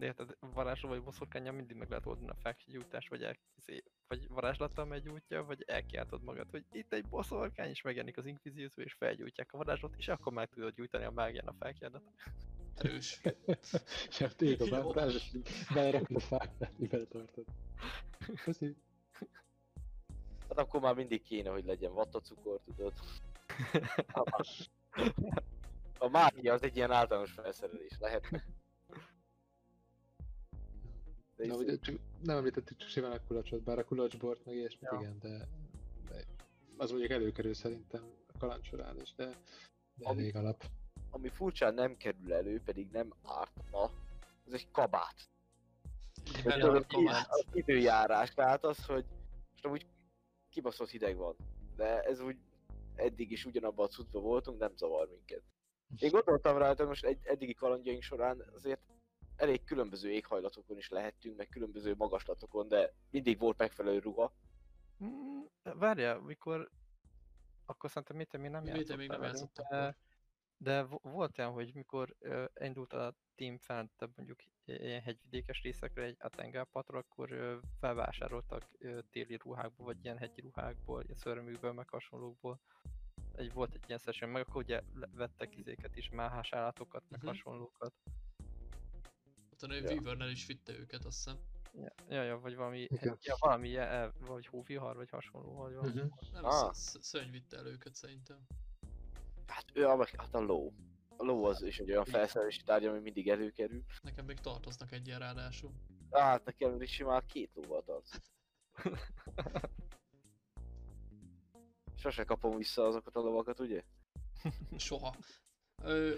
De érted, varázsló vagy boszorkányjal mindig meg lehet oldani a fákgyújtás, vagy, el, izé, vagy varázslattal meggyújtja, vagy elkiáltod magad, hogy itt egy boszorkány, és megjelenik az inkvizíció, és felgyújtják a varázslót, és akkor meg tudod gyújtani a mágián a fákjádat. Erős. Sem ég a varázs, belerakod a fákját, így beletartod. Köszi. Hát akkor már mindig kéne, hogy legyen vattacukor, tudod. A mágia az egy ilyen általános felszerelés lehet. De Na, ugye, csak nem említettük csak simán a kulacsot, bár a kulacsbort meg ilyesmit Ja. igen, de, de az mondjuk előkerül szerintem a kaland során is, de, de Ami- elég alap. ami furcsán nem kerül elő, pedig nem ártna, az egy kabát. A az, kabát. az időjárás, tehát az, hogy most amúgy kibaszott hideg van, de ez úgy eddig is ugyanabban a cuccban voltunk, nem zavar minket. Én gondoltam rá, hogy most egy eddigi kalandjaink során azért elég különböző éghajlatokon is lehettünk, meg különböző magaslatokon, de mindig volt megfelelő ruha. Mm, várjál, mikor... Akkor szerintem Méte még nem játszott még nem játszott de, de vo- volt olyan, hogy mikor uh, indult a team fentebb mondjuk ilyen hegyvidékes részekre egy Atengel patra, akkor uh, felvásároltak uh, téli ruhákból, vagy ilyen hegyi ruhákból, ilyen szörmükből, meg hasonlókból. Egy, volt egy ilyen session, meg akkor ugye vettek izéket is, máhás állatokat, meg Mhm. hasonlókat. Ott a Ja. Weavernel is vitte őket, azt hiszem. Ja, ja, ja vagy valami, Igen. ja, valami ilyen, el- vagy hóvihar, vagy hasonló, vagy valami. Mhm. Nem, Ah. szörny vitte el őket szerintem. Hát ő a, hát a ló. A ló az is egy olyan felszerelési tárgy, ami mindig előkerül. Nekem még tartoznak egy ilyen ráadásul. Hát nekem is simán két lóval tartozik. Sose kapom vissza azokat a lovakat, ugye? Soha. Ö,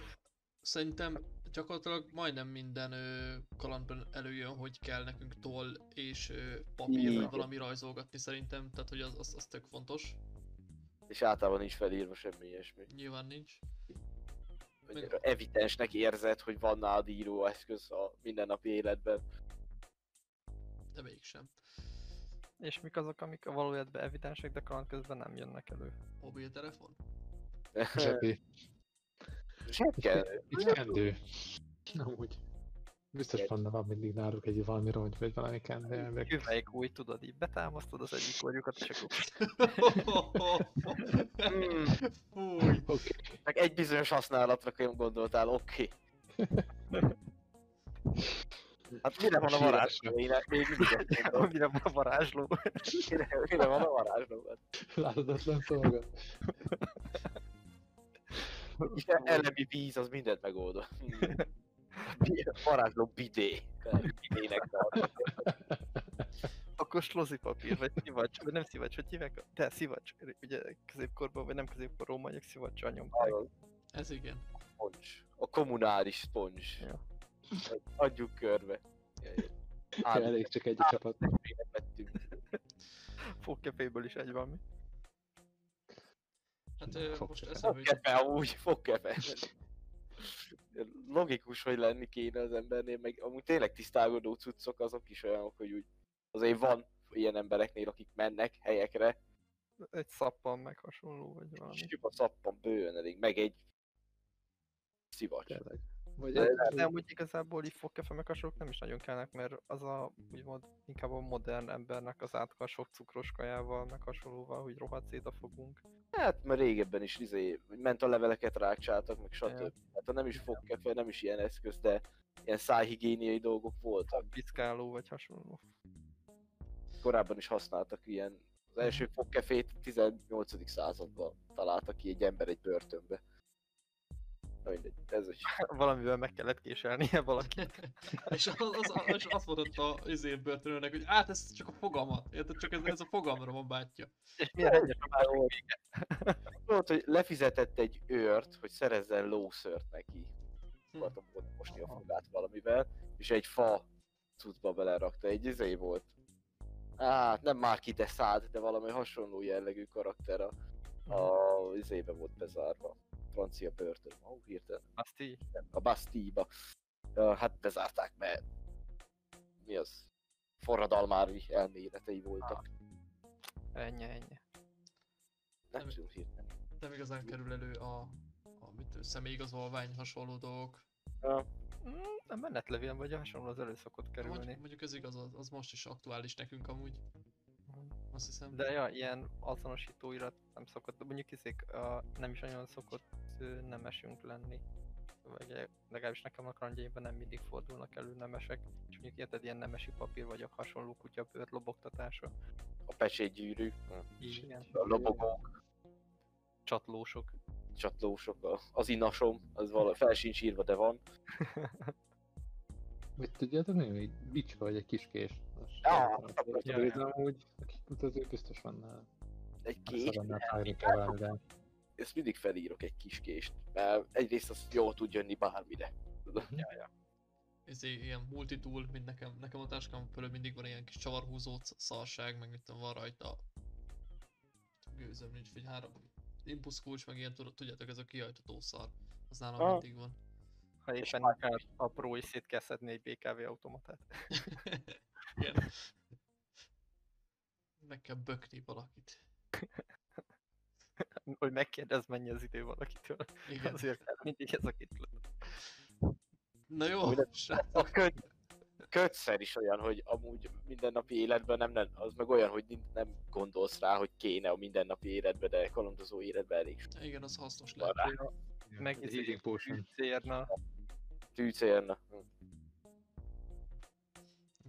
szerintem gyakorlatilag majdnem minden ö, kalandban előjön, hogy kell nekünk toll és ö, papír, Igen. vagy valami rajzolgatni szerintem, tehát hogy az, az, az tök fontos. És általában nincs felírva semmi ilyesmi. Nyilván nincs. Annyira evidensnek érzed, hogy van nálad íróeszköz a mindennapi életben. De mégsem. És mik azok, amik a valójában evidensek, de kaland közben nem jönnek elő? Mobiltelefon? Zsepi. Zsebkel. Egy kendő. Amúgy. Biztos van, van mindig náluk egy valami rongy, vagy valami kendő. Meg... Hüvelyk új, tudod, így betámasztod az egyik orjukat, és akkor Hmm, Fúj! Oké. csak egy bizonyos használatra gondoltál, oké. Hát mire van a varázsló? Én még mire van a varázsló. Mire, mire van a varázsló? Láthatatlan szolga. És elemi víz az mindent megoldott. Hmm. Varázsló bidé. Bidének. Akkor slozi papír, vagy szivacs, vagy nem szivacs, hogy hívják? De szivacs, ugye középkorban, vagy nem középkor rómaiak szivacsal nyomták. Ez igen. Sponge. A kommunális sponge. Ja. Adjuk körbe. Elég csak egy csapat. Fogkeféből is egy valami. Hát Na, ö, fog most eszembe amúgy, fogkefe. Logikus, hogy lenni kéne az embernél, meg amúgy tényleg tisztálkodó cuccok azok is olyanok, hogy úgy azért van ilyen embereknél, akik mennek helyekre, Egy szappan meg hasonló, vagy valami. és a szappan bőven elég, meg egy szivacs. Tényleg. Vagy De- De amúgy igazából így fogkefe meg hasonlók nem is nagyon kellnek, mert az a úgymond inkább a modern embernek az átkal sok cukros kajával, meg hasonlóval, hogy rohadt szét a fogunk. Hát, mert régebben is izé, ment a leveleket rákcsáltak, meg stb. Ja. Hát nem is fogkefe, nem is ilyen eszköz, de ilyen szájhigiéniai dolgok voltak. Piszkáló vagy hasonló. Korábban is használtak ilyen. Az első fogkefét 18. században találtak ki egy ember egy börtönbe. Na mindegy, ez is. Valamivel meg kellett késelnie valaki. és, az, az, az, és azt mondott a izé börtönőrnek, hogy hát ez csak a fogama, érted? Csak ez, ez a fogamra van bátyja. És milyen hegyes a. Tudod, hogy lefizetett egy őrt, hogy szerezzen lószört neki. Hm. Akartam volna mosni a fogát valamivel, és egy fa cuccba belerakta, egy izé volt. Hát nem már de szád, de valami hasonló jellegű karakter a, a izébe volt bezárva. Francia börtön. Ó, oh, hirtelen. Nem, a Bastille-ba. Hát bezárták, mert mi az? Forradalmári elméletei voltak. Ennyi, ennyi. Nem tudom hirtelen. Nem igazán kerül elő a, a mit, tudom, személyigazolvány hasonló dolgok. Ja, Mm, a menetlevél vagy hasonló az elő szokott kerülni. Mondjuk, mondjuk ez igaz, az, az most is aktuális nekünk amúgy. Azt hiszem. De ja, ilyen azonosítóirat nem szokott, de mondjuk izék, a, nem is nagyon szokott nemesünk lenni. Vagy legalábbis nekem a kalandjaimban nem mindig fordulnak elő nemesek. És mondjuk érted, ilyen nemesi papír vagy a hasonló kutyabőr lobogtatása. a pecsétgyűrű, Igen. a lobogók, Csatlósok. csatlósok, az inasom, az vala, fel sincs írva, de van. Vagy tudjátok mi, hogy bicska vagy egy kis kés. Ja, ja. amúgy, akik utazók biztos van nála. Egy kés, Ezt mindig felírok egy kis kést, mert egyrészt az jól tud jönni bármire. Ez ilyen multitool, mint nekem, nekem a táskám fölül mindig van ilyen kis csavarhúzó szarság, meg mit tudom, van rajta gőzöm nincs, vagy három impulsz kulcs, meg ilyen tudod- tudjátok, ez a kihajtató szar. Az nálam Ah. mindig van. Ha éppen akár apró is szét kell szedni egy BKV automatát. Igen. Meg kell bökni valakit. Hogy megkérdez mennyi az idő valakitől. Igen. Azért mindig ez a kétlet. Na jó, srácok. köt, kötszer is olyan, hogy amúgy mindennapi életben nem, nem, az meg olyan, hogy nem gondolsz rá, hogy kéne a mindennapi életben, de kalandozó életben elég Igen, az hasznos lehet. rá. Meg az Healing Potion. Cérna. Tűcérna. Hm.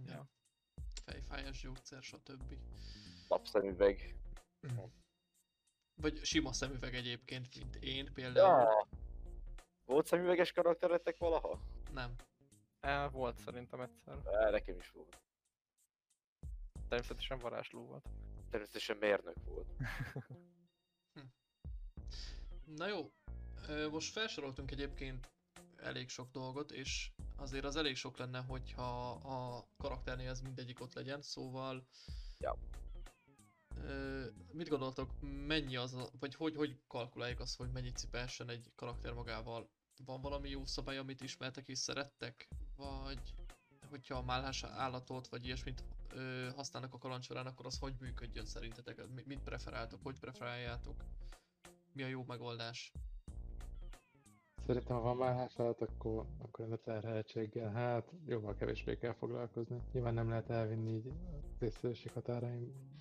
Ja. Fejfájás gyógyszer, stb. Napszemüveg. Vagy sima szemüveg egyébként, mint én például. Ja. Volt szemüveges karakteretek valaha? Nem. El volt szerintem egyszer. Á, nekem is volt. Természetesen varázsló volt. Természetesen mérnök volt. Na jó, most felsoroltunk egyébként elég sok dolgot, és azért az elég sok lenne, hogyha a karakternél ez mindegyik ott legyen, szóval... Ja. Mit gondoltok, mennyi az, vagy hogy, hogy kalkuláljuk azt, hogy mennyit cipessen egy karakter magával? Van valami jó szabály, amit ismertek és szerettek? Vagy hogyha a málhás állatot, vagy ilyesmit ö, használnak a kaland akkor az hogy működjön szerintetek? Mi- Mit preferáltok? Hogy preferáljátok? Mi a jó megoldás? Szerintem, ha van már házsalat, akkor, akkor ennek terheltséggel, hát jóval kevésbé kell foglalkozni. Nyilván nem lehet elvinni így a részszerűség határain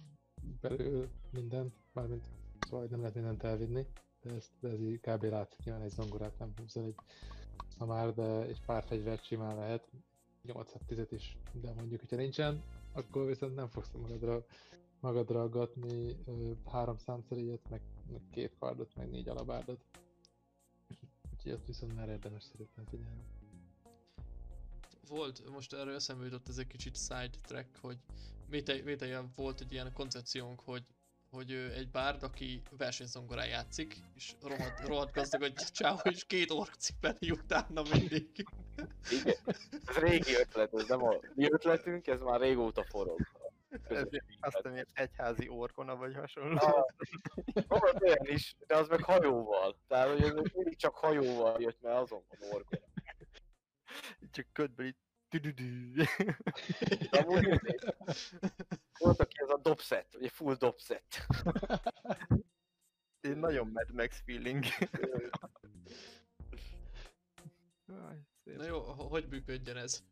belül mindent, mármint szóval nem lehet mindent elvinni, de, ezt, de ez így kb. látszik, nyilván egy zongorát nem húzol egy ha már, de egy pár fegyvert simán lehet, 8-10 is, de mondjuk, hogyha nincsen, akkor viszont nem fogsz magadra, magadra aggatni ö, három számszerélyet, meg, meg két kardot, meg négy alabárdot. Úgyhogy azt viszont már érdemes szerintem figyelni. Volt, most erről eszembe jutott ez egy kicsit side track, hogy Métejen volt egy ilyen koncepciónk, hogy hogy ő egy bárd, aki versenyzongorán játszik, és rohadt, rohadt gazdag, hogy csáó, és két ork cipeli utána mindig. Igen. Ez régi ötlet, ez nem a mi ötletünk, ez már régóta forog. Ez aztán ilyen egyházi orkona vagy hasonló. Ah, Volt olyan is, de az meg hajóval. Tehát, hogy ez mindig csak hajóval jött, mert azon van orgon. Csak ködből izé, volt, aki ez a dobset, ugye full dobset. Én nagyon Mad Max feeling. Na jó, ho- hogy működjön ez?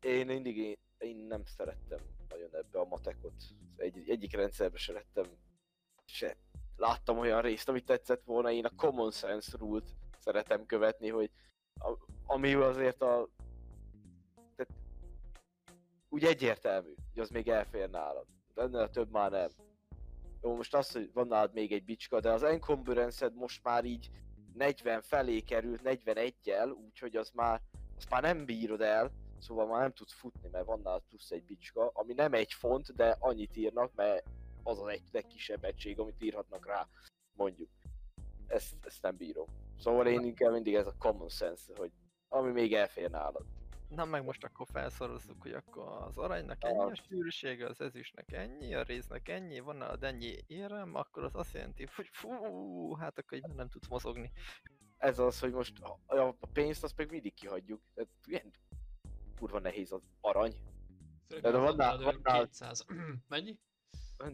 Én mindig én, én nem szerettem nagyon ebbe a matekot. Egy, egyik rendszerbe se lettem, se láttam olyan részt, amit tetszett volna. Én a common sense rule szeretem követni, hogy a, ami azért a... Tehát, úgy egyértelmű, hogy az még elfér nálad. De ennél több már nem. Jó, most az, hogy van nálad még egy bicska, de az encumbrance most már így 40 felé került 41-jel, úgyhogy az már, azt már nem bírod el, szóval már nem tudsz futni, mert van nálad plusz egy bicska, ami nem egy font, de annyit írnak, mert az az egy legkisebb egység, amit írhatnak rá, mondjuk. Ezt, ezt nem bírom. Szóval én inkább mindig ez a common sense, hogy ami még elfér nálad. Na meg most akkor felszorozzuk, hogy akkor az aranynak ennyi a sűrűsége, az ezüstnek ennyi, a résznek ennyi, van nálad ennyi érem, akkor az azt jelenti, hogy fú, hát akkor így nem tudsz mozogni. Ez az, hogy most a, a pénzt azt meg mindig kihagyjuk. Tehát ilyen kurva nehéz az arany. De van nál- van nál- 200. Mennyi?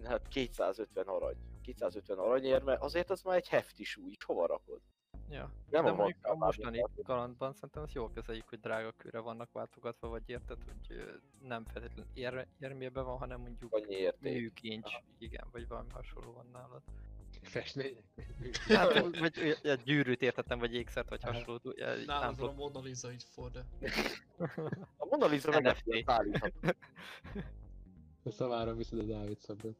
Hát 250 arany. 250 aranyérme, azért az már egy hefti súly, hova rakod? Ja. Nem De a mondjuk a mostani kalandban szerintem azt jól kezeljük, hogy drága kőre vannak váltogatva, vagy érted, hogy nem feltétlenül ér, érmében van, hanem mondjuk érték. műkincs, igen, vagy valami hasonló van nálad. Festmények. Hát, vagy- vagy ja, gyűrűt értettem, vagy ékszert, vagy Aha. hasonló. Ja, Nálam van a. Mona Lisa így for, de... A Mona Lisa meg nem állítható. A szavára viszed a Dávid szobrot.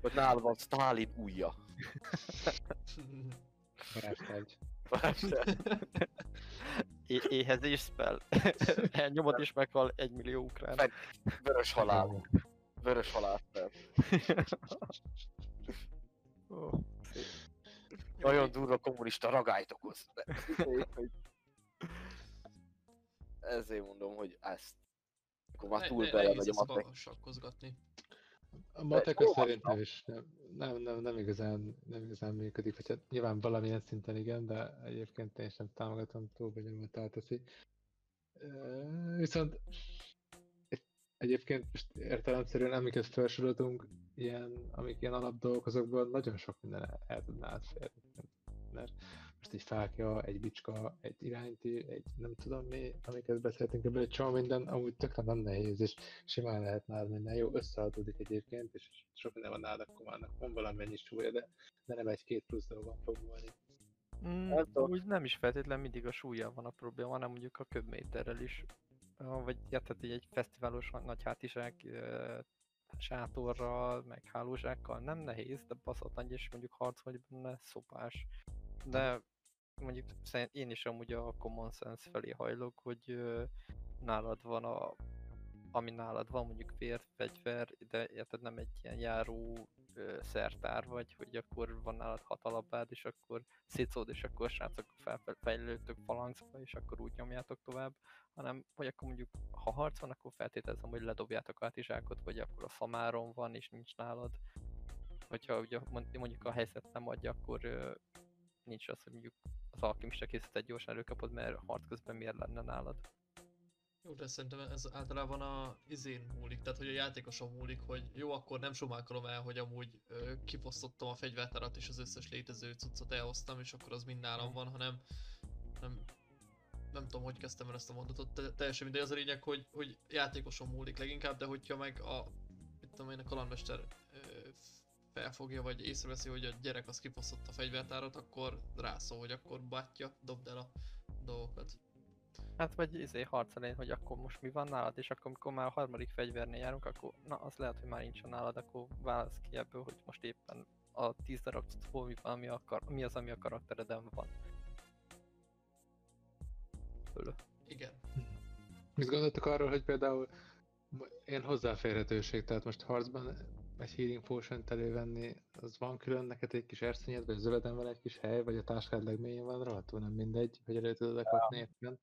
Hogy nálad van Stalin ujja. Varázstárgy. É- éhezés spell. Elnyomod és meghal egy millió ukrán. Fed- Vörös halál. Vörös halál. fel. Ó, szép. Nagyon durva kommunista ragályt okoz. Ezért mondom, hogy ezt. Akkor már Ne- túl ne- bele vagy a matek. A matek szerintem is nem, nem, nem, nem, igazán, nem igazán működik, vagy hát nyilván valamilyen szinten igen, de egyébként én sem támogatom túl bonyolultá teszi. Viszont egy- egyébként most értelemszerűen amiket felsoroltunk, ilyen, amik ilyen alapdolgok, azokból nagyon sok minden el, el tudná átférni. Mert most egy fákja, egy bicska, egy iránytű, egy nem tudom mi, amiket beszéltünk ebből, egy csomó minden, amúgy tökre nem nehéz, és simán lehet nálad minden. Jó, összeadódik egyébként, és sok minden van nálad, akkor már van valamennyi súlya, de, de nem egy-két plusz dolgon fog múlni. Mm, úgy nem is feltétlen mindig a súlya van a probléma, hanem mondjuk a köbméterrel is. Vagy érted, így egy fesztiválos nagy- ö, sátorral, meg hálózsákkal nem nehéz, de baszott nagy, és mondjuk harc vagy benne szopás. De mondjuk én is amúgy a common sense felé hajlok, hogy nálad van a ami nálad van, mondjuk vér, fegyver, de érted nem egy ilyen járó ö, szertár vagy, hogy akkor van nálad hat alapád, és akkor szicód, és akkor srácok felfejlődtök falangzba, és akkor úgy nyomjátok tovább, hanem vagy akkor mondjuk, ha harc van, akkor feltételezem, hogy ledobjátok át zsákot, vagy akkor a szamáron van, és nincs nálad. Hogyha ugye mond- mondjuk a helyzet nem adja, akkor ö, nincs az, hogy mondjuk az alkimista készletet gyorsan előkapod, mert harc közben miért lenne nálad. Jó, de szerintem ez általában a izén múlik, tehát hogy a játékoson múlik, hogy jó, akkor nem somálkolom el, hogy amúgy ö, kifosztottam a fegyvertárat és az összes létező cuccot elhoztam, és akkor az mind nálam van, hanem nem, nem tudom, hogy kezdtem el ezt a mondatot, te, teljesen mindegy, az a lényeg, hogy, hogy játékoson múlik leginkább, de hogyha meg a, mit tudom én, a kalandmester felfogja, vagy észreveszi, hogy a gyerek az kifosztotta a fegyvertárat, akkor rászól, hogy akkor bátya, dobd el a dolgokat. Hát vagy izé harc elején, hogy akkor most mi van nálad, és akkor amikor már a harmadik fegyvernél járunk, akkor na az lehet, hogy már nincsen nálad, akkor válasz ki ebből, hogy most éppen a 10 darab cuccból mi, van, ami, a kar- mi az, ami a karaktereden van. Fölö. Igen. Mit gondoltok arról, hogy például én hozzáférhetőség, tehát most harcban egy healing potion elővenni, az van külön neked egy kis erszényed, vagy zöleden van egy kis hely, vagy a táskád legmélyén van, rohadtul nem mindegy, hogy elő tudod kapni éppen.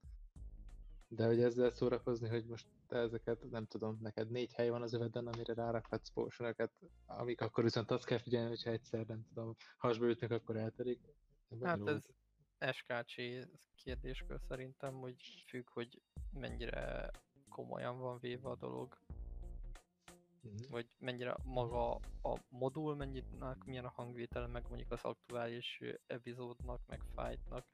De hogy ezzel szórakozni, hogy most te ezeket, nem tudom, neked négy hely van az öveden, amire rárakhatsz potionokat, amik akkor viszont azt kell figyelni, hogyha egyszer, nem tudom, hasba ütnek, akkor elterik. Hát ez SKC kérdéskör szerintem, hogy függ, hogy mennyire komolyan van véve a dolog, Mhm. vagy mennyire maga a modul, mennyinek milyen a hangvétele, meg mondjuk az aktuális epizódnak, meg fightnak.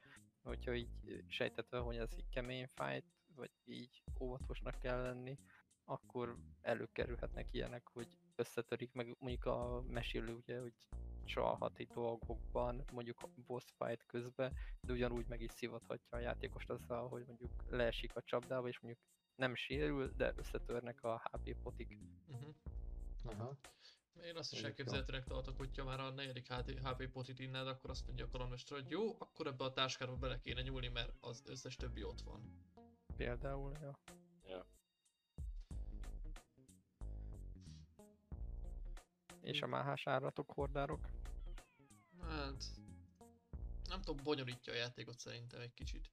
Hogyha így sejtetve, hogy ez egy kemény fight, vagy így óvatosnak kell lenni, akkor előkerülhetnek ilyenek, hogy összetörik, meg mondjuk a mesélő ugye, hogy csalhat itt dolgokban, mondjuk boss fight közben, de ugyanúgy meg is szivathatja a játékost azzal, hogy mondjuk leesik a csapdába, és mondjuk nem sérül, de összetörnek a HP potik. Uh-huh. Aha. Én azt is elképzelhetőnek tartok, hogyha már a negyedik HP potit innád, akkor azt mondja a kalandmester, hogy jó, akkor ebbe a táskába bele kéne nyúlni, mert az összes többi ott van. Például, ja. És a máhás állatok, hordárok? Hát... Nem tudom, bonyolítja a játékot szerintem egy kicsit.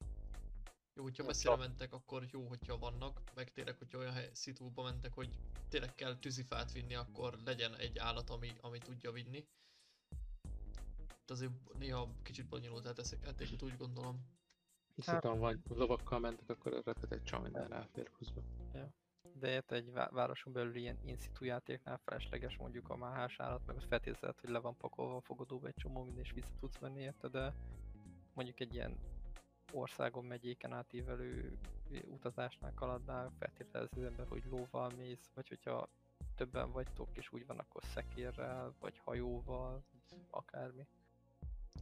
Jó, hogyha Ja, messzire mentek, akkor jó, hogyha vannak, meg tényleg, hogyha olyan hely, szitúba mentek, hogy tényleg kell tűzifát vinni, akkor legyen egy állat, ami, ami tudja vinni. De azért néha kicsit bonyolult hát ezt játékot úgy gondolom. Viszont vagy lovakkal mentek, akkor repet egy csomó minden ráfér pluszba. De érted, egy vá- városon belül ilyen in situ játéknál felesleges mondjuk a máhás állat, meg azt feltételezed, hogy le van pakolva a fogadóba egy csomó minden, és vissza tudsz menni érte, de mondjuk egy ilyen országon megyéken átívelő utazásnál, kaladnál feltételez az ember, hogy lóval mész, vagy hogyha többen vagytok, és úgy van, akkor szekérrel, vagy hajóval, akármi.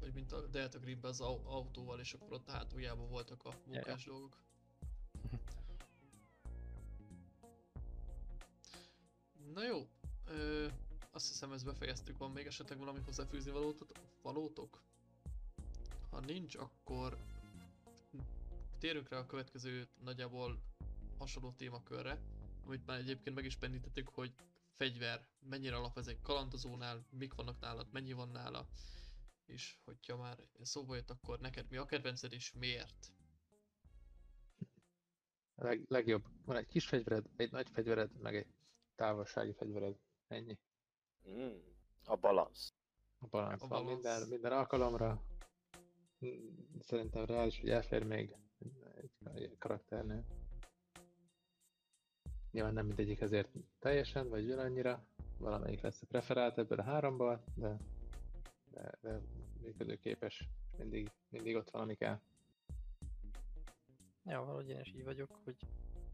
Vagy mint a Delta Gripbe az au- autóval, és akkor ott hátuljában voltak a munkás dolgok. Na jó, ö, azt hiszem ezt befejeztük, van még esetleg valami hozzáfűzni valótok? valótok? Ha nincs, akkor térjünk rá a következő nagyjából hasonló témakörre, amit már egyébként meg is pendítettük, hogy fegyver, mennyire alap ez egy kalandozónál, mik vannak nálad, mennyi van nála, és hogyha már szóba jött, akkor neked mi a kedvenced és miért? Leg, legjobb, van egy kis fegyvered, egy nagy fegyvered, meg egy távolsági fegyvered. Ennyi. Mm, a balansz. A balansz A balansz. minden, minden alkalomra. Mm, Szerintem reális, hogy elfér még egy karakternél. Nyilván nem mindegyik ezért teljesen, vagy ugyanannyira. Valamelyik lesz a preferált ebből a háromból, de, de, de működőképes. Mindig, mindig ott van, ami kell. Ja, valahogy én is így vagyok, hogy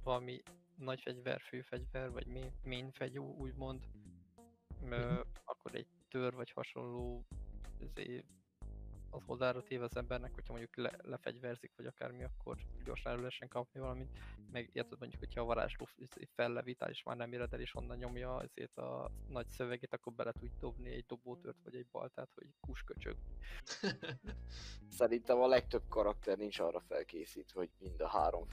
valami nagy fegyver, főfegyver, vagy main fegyú, úgymond, ö, akkor egy tör vagy hasonló azért az hozzára téve az embernek, hogyha mondjuk le, lefegyverzik, vagy akármi, akkor gyorsan elő lehessen kapni valamit. Meg érted mondjuk, hogyha a varázsló izé fellevitál, és már nem éred el, és onnan nyomja ezért a nagy szövegét, akkor bele tudj dobni egy dobótört, vagy egy baltát, hogy kusköcsög. Szerintem a legtöbb karakter nincs arra felkészítve, hogy mind a három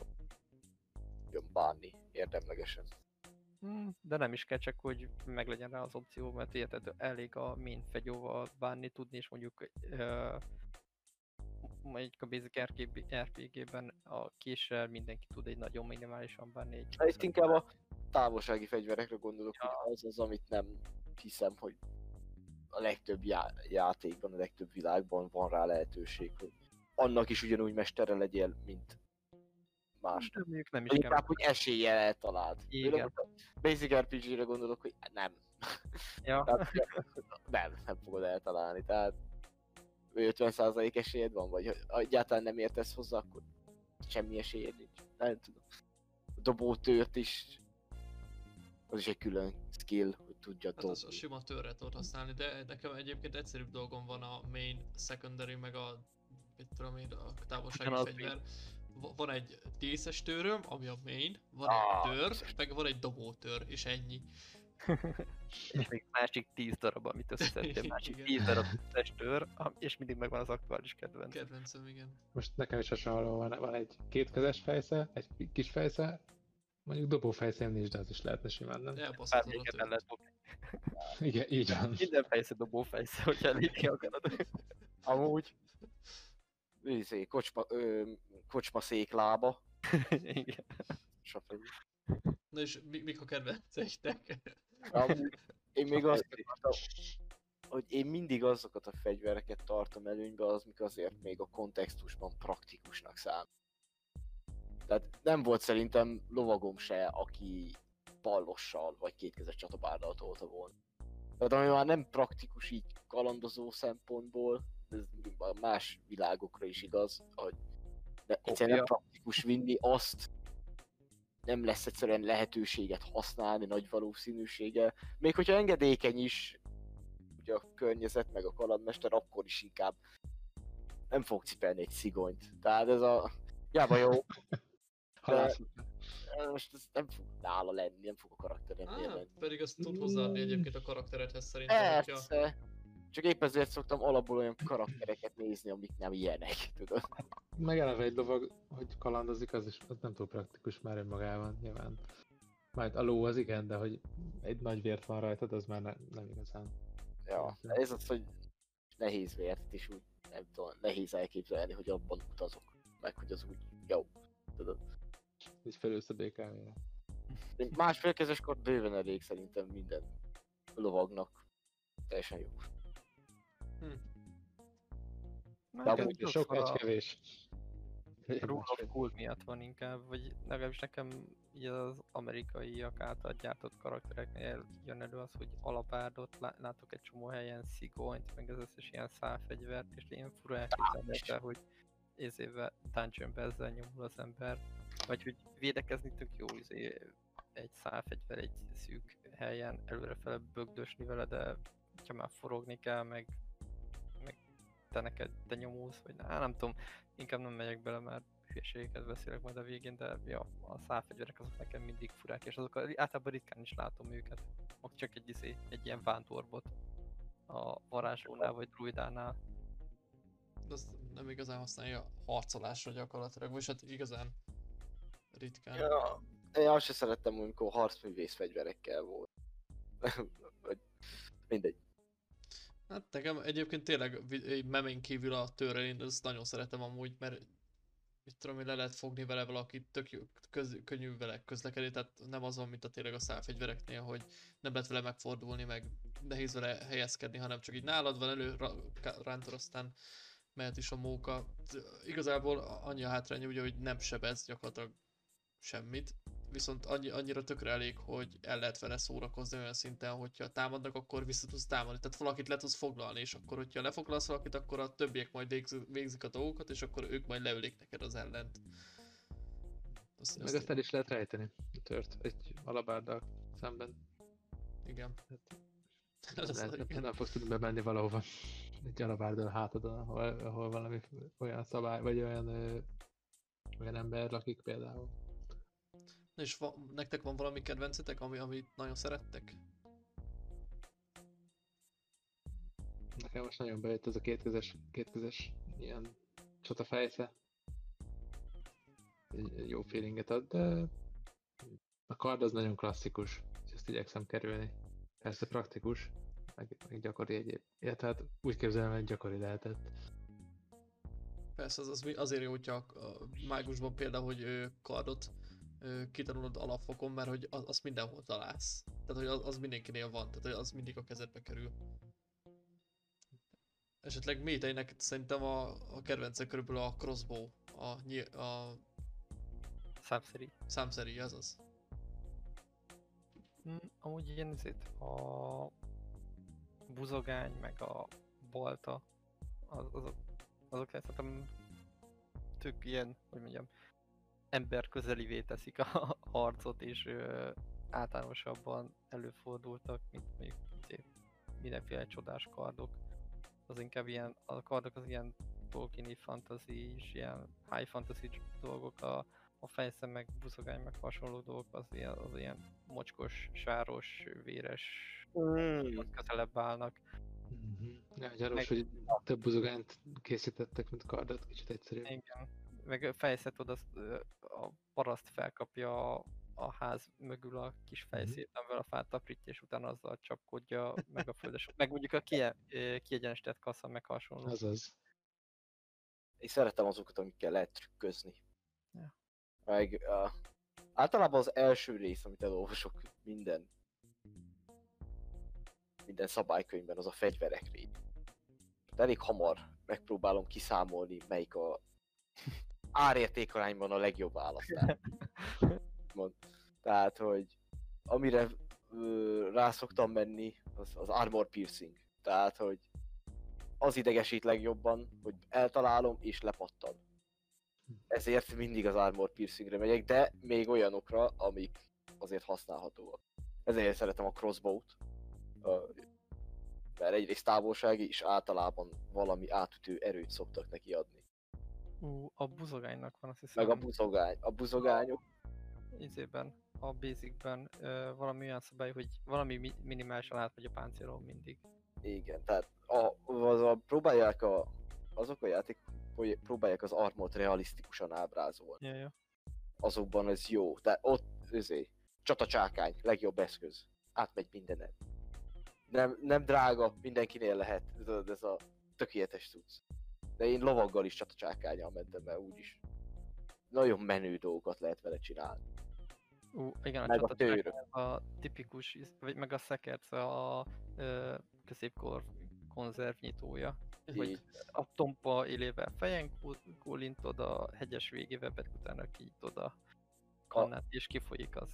jön bánni érdemlegesen. Hmm, de nem is kell csak, hogy meglegyen rá az opció, mert érted, elég a main fegyóval bánni tudni, és mondjuk uh, mondjuk a Basic RP RPG-ben a késsel mindenki tud egy nagyon minimálisan bánni egy Hát itt inkább a távolsági fegyverekre gondolok, hogy az az, amit nem hiszem, hogy a legtöbb já- játékban, a legtöbb világban van rá lehetőség, hogy annak is ugyanúgy mestere legyél, mint más. De mondjuk nem is kell. inkább, hogy eséllyel eltaláld. Igen. Basic RPG-re gondolok, hogy nem. Ja. Tehát, nem, nem fogod eltalálni, tehát 50% esélyed van, vagy ha egyáltalán nem értesz hozzá, akkor semmi esélyed nincs. Nem tudom. A dobótőrt is, az is egy külön skill, hogy tudja Hát az a dobni. sima törre tudod használni, de nekem egyébként egyszerűbb dolgom van a main, secondary, meg a, mit tudom én, a távolsági fegyver. Va- Van egy díszes tőröm, ami a main, van Ah, egy tör, meg van egy dobótör, és ennyi. és még másik 10 darab, amit összeszedtél, másik Igen. 10 darab testőr, am- és mindig megvan az aktuális kedvenc. Kedvencem, igen. Most nekem is hasonló van, van egy kétkezes fejsze, egy ki- kis fejsze, mondjuk dobófejszém nincs, de az is lehetne simán, nem? Elbaszhatod a el lehet dobni. Igen, így van. Minden fejsze dobó fejsze, hogyha elég akarod. Amúgy, izé, kocsma, ö, kocsma széklába, Igen. stb. Na és mi, mik a kedvenceitek? Én még azt akartam, hogy én mindig azokat a fegyvereket tartom előnybe, az mik azért még a kontextusban praktikusnak szám. Tehát nem volt szerintem lovagom se, aki pallossal vagy kétkezes csatabárdal tolta volna. Tehát ami már nem praktikus így kalandozó szempontból, ez a más világokra is igaz, hogy de egyszerűen nem praktikus vinni azt, nem lesz egyszerűen lehetőséget használni nagy valószínűséggel. Még hogyha engedékeny is ugye a környezet, meg a kalandmester, akkor is inkább nem fog cipelni egy szigonyt. Tehát ez a... Jába jó, Halász, Most ez nem fog nála lenni, nem fog a karakter Á, lenni. pedig azt tud hozzáadni egyébként a karakteredhez szerintem, hogyha... Csak épp ezért szoktam alapból olyan karaktereket nézni, amik nem ilyenek, tudod. Meg eleve egy lovag, hogy kalandozik, az is az nem túl praktikus már önmagában, nyilván. Majd a ló az igen, de hogy egy nagy vért van rajtad, az már ne, nem igazán. Ja, de ez az, hogy nehéz vért is úgy, nem tudom, nehéz elképzelni, hogy abban utazok. Meg hogy az úgy jó, tudod. Így felülsz a BKV-re. De Másfélkezes kort bőven elég szerintem minden lovagnak. Teljesen jó. Na, De amúgy Sok a kevés. Rule of Cool miatt van inkább, vagy legalábbis nekem így az amerikaiak által gyártott karaktereknél jön elő az, hogy alapárdot, lá- látok egy csomó helyen szigonyt, meg az összes ilyen szálfegyvert, és ilyen fura elképzelhető, hogy észével dungeonbe ezzel nyomul az ember, vagy hogy védekezni tök jó, izé, egy szálfegyver egy szűk helyen előrefele bögdösni vele, de ha már forogni kell, meg te neked te nyomulsz, vagy na, nem tudom, inkább nem megyek bele, mert hülyeségeket beszélek majd a végén, de ja, a szálfegyverek azok nekem mindig furák, és azok általában ritkán is látom őket. Ott csak egy, izé, egy ilyen vántorbot a varázslónál vagy druidánál. De azt nem igazán használja harcolásra gyakorlatilag, vagy hát igazán ritkán. Ja, én azt sem szerettem, amikor harcművész fegyverekkel volt. Mindegy. Hát nekem egyébként tényleg memén kívül a törrel, én ezt nagyon szeretem amúgy, mert mit tudom, hogy le lehet fogni vele valakit, tök jó, köz, könnyű vele közlekedni, tehát nem az van, mint a tényleg a szálfegyvereknél, hogy nem lehet vele megfordulni, meg nehéz vele helyezkedni, hanem csak így nálad van elő, rántod, aztán mehet is a móka. Igazából annyi a hátránya, ugye, hogy nem sebez gyakorlatilag semmit, viszont annyi, annyira tökre elég, hogy el lehet vele szórakozni olyan szinten, hogyha támadnak, akkor vissza tudsz támadni. Tehát valakit le tudsz foglalni, és akkor, hogyha lefoglalsz valakit, akkor a többiek majd végzik, végzik a dolgokat, és akkor ők majd leülik neked az ellent. Azt, Meg azt el is lehet rejteni, a tört, egy alabárdal szemben. igen. Ez lehet, igen. nem fogsz tudni bemenni valahova. Egy alabárdal a hátadon, ahol, ahol valami olyan szabály, vagy olyan, ö, olyan ember lakik például. És va, nektek van valami kedvencetek, ami, amit nagyon szerettek? Nekem most nagyon bejött ez a kétkezes, kétkezes ilyen csatafejsze. Jó feelinget ad, de a kard az nagyon klasszikus, és ezt igyekszem kerülni. Persze praktikus, meg, meg gyakori egyéb. Illetve hát úgy képzelem, hogy gyakori lehetett. Persze az, az azért jó, hogyha a, mágusban például, hogy kardot kitanulod alapfokon, mert hogy az, azt mindenhol találsz. Tehát, hogy az, az mindenkinél van, tehát hogy az mindig a kezedbe kerül. Esetleg méteinek szerintem a, a kedvence körülbelül a crossbow, a, nyi- a Számszerű. számszeri, az az. Mm, amúgy ilyen izét, a buzogány, meg a bolta, az, azok, azok szerintem tök ilyen, hogy mondjam, ember közelivé teszik a harcot, és ö, általánosabban előfordultak, mint mondjuk mindenféle csodás kardok. Az inkább ilyen, a kardok az ilyen Tolkieni fantasy és ilyen high fantasy dolgok, a, a fejszem meg buszogány meg hasonló dolgok az ilyen, az ilyen mocskos, sáros, véres Mm. közelebb állnak. Mm-hmm. Ja, gyanús, Meg- hogy több buzogányt készítettek, mint kardot, kicsit egyszerűbb. Igen. Meg fejszet oda a paraszt felkapja a, a ház mögül a kis fejszét, amivel a fát taprítja, és utána azzal csapkodja meg a földes. Meg mondjuk a kie, ö, kiegyenesített kassa meg hasonló. Azaz. Én szeretem azokat, amikkel lehet trükközni. Ja. Meg uh, általában az első rész, amit elolvasok minden minden szabálykönyvben, az a fegyverek rész. Elég hamar megpróbálom kiszámolni, melyik a árértékarányban a legjobb választás. Mond. Tehát, hogy amire ö, rá szoktam menni, az, az armor piercing. Tehát, hogy az idegesít legjobban, hogy eltalálom és lepattan. Ezért mindig az armor piercingre megyek, de még olyanokra, amik azért használhatóak. Ezért szeretem a crossbow-t, mert egyrészt távolsági, és általában valami átütő erőt szoktak neki adni. Ú, a buzogánynak van azt hiszem. Meg a buzogány, a buzogányok, izében, a basicben ö, valami olyan szabály, hogy valami mi- minimálisan átmegy a páncélon mindig. Igen, tehát a, az a, próbálják a, azok a játék hogy próbálják az armort realisztikusan ábrázolni. Ja, ja. Azokban ez jó, de ott özé, csatacsákány, legjobb eszköz. Átmegy mindenen. Nem, nem drága, mindenkinél lehet, tudod, ez a tökéletes tudsz. De én lovaggal is csatacsákányal mentem, mert úgyis nagyon menő dolgokat lehet vele csinálni. Ú, igen, a Meg a tőrök. a tipikus, vagy meg a szekerce a ö, középkor konzervnyitója. Hogy Így. a tompa élével fejen kólintod, a hegyes végével pedig utána kinyitod a kannát, és kifolyik az.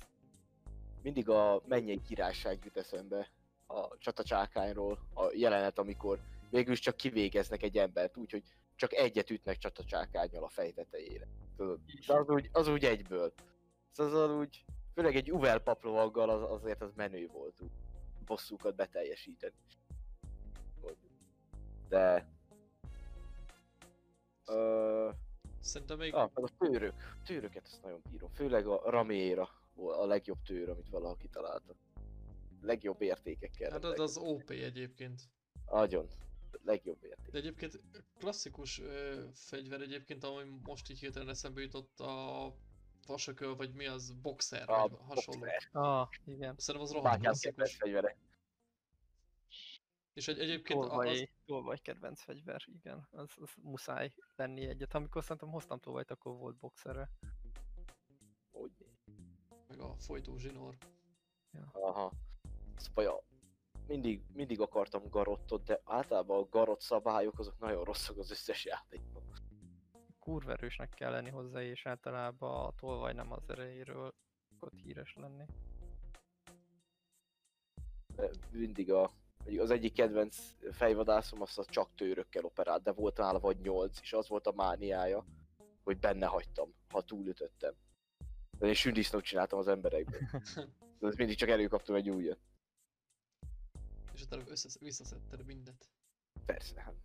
mindig a mennyei királyság jut eszembe a csatacsákányról, a jelenet, amikor végülis csak kivégeznek egy embert, úgyhogy csak egyet ütnek csatacsákányjal a fej tetejére. Tudod? De az úgy, az úgy egyből. Szóval az úgy, főleg egy uvel paplovaggal az, azért az menő volt úgy. Bosszúkat beteljesíteni. De... Ö, Szerintem még Ah, a tőrök. Tőröket azt nagyon bírom. Főleg a Raméra a legjobb tőr, amit valaha kitalálta. Legjobb értékekkel. hát az, az OP egyébként. Nagyon. Legjobb érték. De egyébként klasszikus ö, fegyver egyébként, ami most így hirtelen eszembe jutott a vasököl, vagy mi az, boxer, A vagy hasonló. boxer. Ah, igen. Szerintem az rohadt klasszikus. fegyvere. És egy, egyébként a- az, Tolvaj, tolvaj kedvenc fegyver, igen. Az, az muszáj lenni egyet. Amikor szerintem hoztam tolvajt, akkor volt boxerre. Hogy... meg a folytó zsinór. Aha. Szóval ja, mindig, mindig akartam garottot, de általában a garott szabályok azok nagyon rosszak az összes játékban. Kurva erősnek kell lenni hozzá, és általában a tolvaj nem az erejéről szokott híres lenni. Mindig a, az egyik kedvenc fejvadászom azt a csak tőrökkel operált, de volt nála vagy nyolc, és az volt a mániája, hogy benne hagytam, ha túlütöttem. De én sündisznót csináltam az emberekből. De ezt mindig csak előkaptam egy újat. És utána össze, visszaszedted mindet. Persze, hát.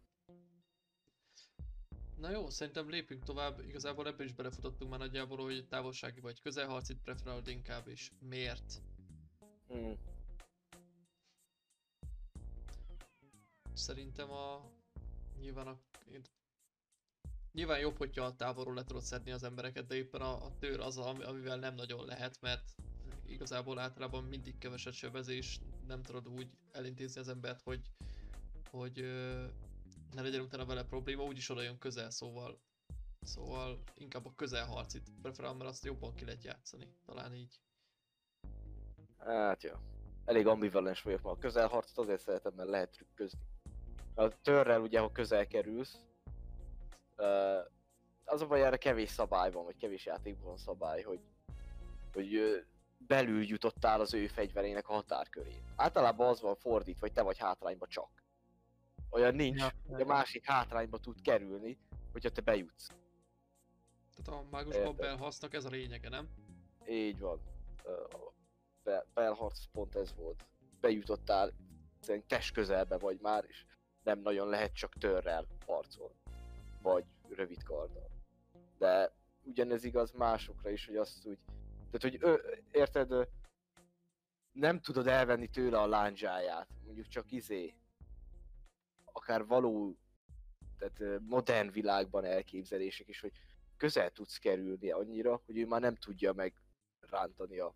Na jó, szerintem lépjünk tovább. Igazából ebben is belefutottunk már nagyjából, hogy távolsági vagy közelharcit preferálod inkább, és miért. Hmm. Szerintem a... Nyilván a... Nyilván jobb, hogyha a távolról le tudod szedni az embereket, de éppen a, a tőr az, ami- amivel nem nagyon lehet, mert igazából általában mindig keveset sebezés, nem tudod úgy elintézni az embert, hogy, hogy ne legyen utána vele probléma, úgyis oda jön közel, szóval Szóval inkább a közelharcit preferálom, mert azt jobban ki lehet játszani, talán így. Hát jó. Elég ambivalens vagyok ma. A közelharcot azért szeretem, mert lehet trükközni. A törrel ugye, ha közel kerülsz, ö, az a erre kevés szabály van, vagy kevés játékban van szabály, hogy, hogy belül jutottál az ő fegyverének a határkörén. Általában az van fordít, vagy te vagy hátrányba csak. Olyan nincs, Ja, hogy a másik hátrányba tud kerülni, hogyha te bejutsz. Tehát a mágusban Érted. belhasznak ez a lényege, nem? Így van. Be- belharc pont ez volt. Bejutottál, szerintem test közelbe vagy már, és nem nagyon lehet csak törrel harcolni. Vagy rövid karddal. De ugyanez igaz másokra is, hogy azt úgy... Tehát, hogy ö, érted, nem tudod elvenni tőle a lándzsáját. Mondjuk csak izé, akár való, tehát modern világban elképzelések is, hogy közel tudsz kerülni annyira, hogy ő már nem tudja meg rántani a...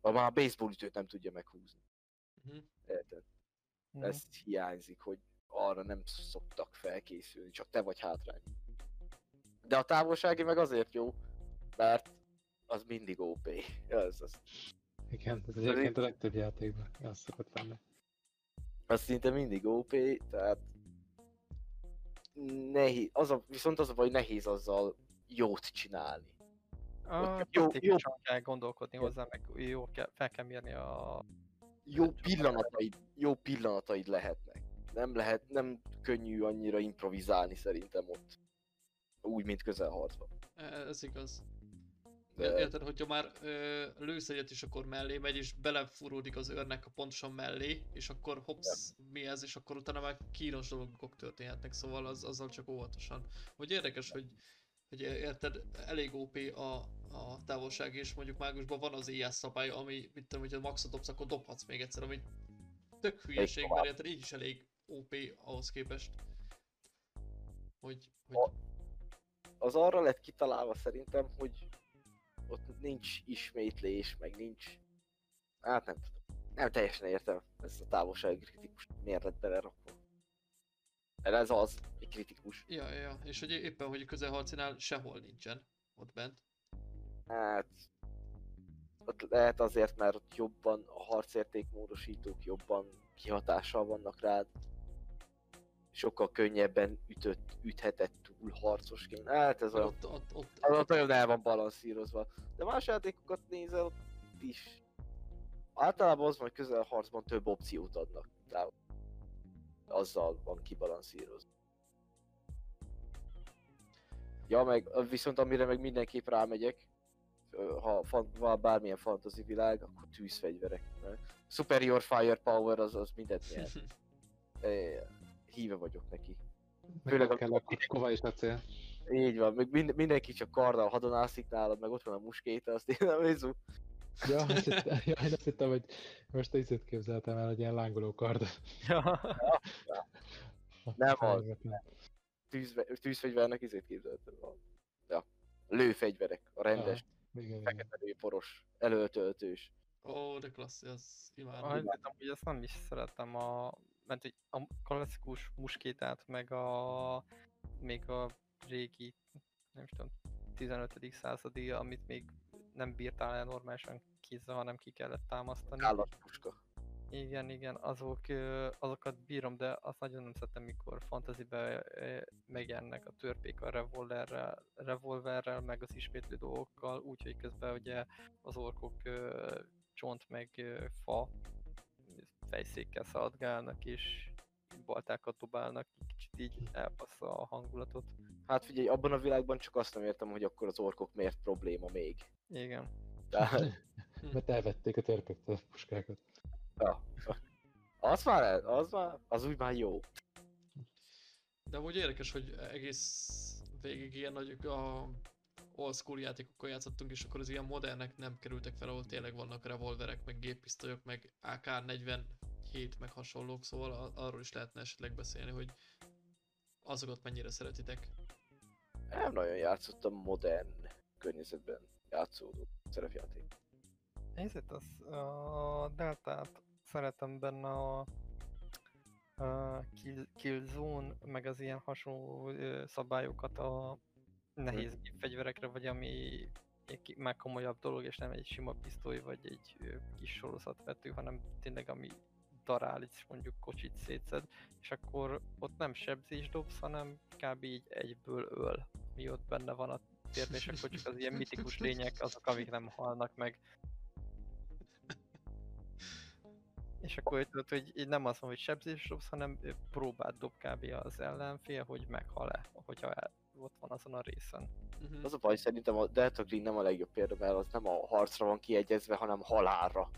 Vagy már a baseball ütőt nem tudja meghúzni. Uh-huh. Érted? Mhm. Ez hiányzik, hogy arra nem szoktak felkészülni, csak te vagy hátrány. De a távolsági meg azért jó, mert az mindig OP. Az, az, Igen, ez egyébként a legtöbb játékban az szokott lenni. az szinte mindig OP, tehát nehéz, az a, viszont az a baj, nehéz azzal jót csinálni. A Ott jó- taktikusan kell gondolkodni hozzá, meg jó kell, fel kell mérni a... jó pillanataid, jó pillanataid lehetnek. Nem lehet, nem könnyű annyira improvizálni szerintem ott. Úgy, mint közelharcban. Ez igaz. De- Érted, hogyha már ö, lősz egyet és akkor mellé megy, és belefúródik az őrnek a pontosan mellé, és akkor hops, mi ez, és akkor utána már kínos dolgok történhetnek, szóval az, azzal csak óvatosan. Hogy érdekes, hogy hogy érted, elég OP a, a távolság, és mondjuk mágusban van az IS szabály, ami, mit tudom, hogyha maxot dobsz, akkor dobhatsz még egyszer, ami tök hülyeség, mert érted, így is elég OP ahhoz képest. Hogy, hogy Az arra lett kitalálva szerintem, hogy ott nincs ismétlés, meg nincs... Hát nem tudom. Nem teljesen értem ezt a távolsági kritikus miért lett belerakva. Mert ez az, egy kritikus. Ja, ja, és hogy éppen, hogy közelharcinál sehol nincsen ott bent. Hát... Ott lehet azért, mert ott jobban a harcérték módosítók jobban kihatással vannak rád. Sokkal könnyebben ütött, üthetett túl harcosként. Hát ez olyan Ott, ott, ott, az ott nagyon el van balanszírozva. De más játékokat nézel, ott is. Általában az van, hogy közelharcban több opciót adnak. De azzal van kibalanszírozva. Ja, meg viszont amire meg mindenképp rámegyek, ha fan, van bármilyen fantasy világ, akkor tűzfegyverek. mert Superior Firepower az, az mindent nyer. É, Híve vagyok neki. Főleg kell a- a kova és acél. Így van, meg mind, mindenki csak karddal hadonászik nálad, meg ott van a muskéta, azt én nem nézem. Ja, azt hittem, ja, én azt hittem, hogy most te izét képzeltem el, hogy ilyen lángoló kard. Ja. Nem az. Tűzve, tűzfegyvernek izét képzeltem. Ja. Lőfegyverek, a rendes, Ja, igen, igen. fekete lőporos, előtöltős. Ó, de klassz, az Ah, imádom. de amúgy ezt nem is szeretem a... Mert hogy a klasszikus muskétát, meg a... Még a régi, nem is tudom, 15. századi, amit még nem bírtál el normálisan kézzel, hanem ki kellett támasztani. Állatpuska. Igen, igen, azok, azokat bírom, de azt nagyon nem szeretem, mikor fantasybe ö, megjelennek a törpék a revolverrel, revolverrel, meg az ismétlő dolgokkal, úgyhogy közben ugye az orkok csont meg fa fejszékkel szaladgálnak és baltákat dobálnak, kicsit így elpassza a hangulatot. Hát figyelj, abban a világban csak azt nem értem, hogy akkor az orkok miért probléma még. Igen. Tehát, Mert elvették a törpöktől a puskákat. ja. Az már, az már, az úgy már jó. De amúgy érdekes, hogy egész végig ilyen nagy a old school játékokkal játszottunk, és akkor az ilyen modernek nem kerültek fel, ahol tényleg vannak revolverek, meg géppisztolyok, meg AK-47, meg hasonlók, szóval arról is lehetne esetleg beszélni, hogy azokat mennyire szeretitek. Nem nagyon játszottam modern környezetben játszódó szerepjáték. Nézzét, az a Deltát szeretem benne a, kill, Killzone, meg az ilyen hasonló ö, szabályokat a nehéz fegyverekre, vagy ami már komolyabb dolog, és nem egy sima pisztoly, vagy egy kis sorozatvető, hanem tényleg ami darál, és mondjuk kocsit szétszed, és akkor ott nem sebzés dobsz, hanem kb. így egyből öl, mi ott benne van a térben, és akkor csak az ilyen mitikus lények azok, amik nem halnak meg. És akkor tudod, hogy így nem azt mondom, hogy sebzés dobsz, hanem próbát dob kb. az ellenfél, hogy meghal-e, hogyha el, ott van azon a részen. Uh-huh. Az a baj, szerintem a Delta Green nem a legjobb példa, mert az nem a harcra van kiegyezve, hanem halálra.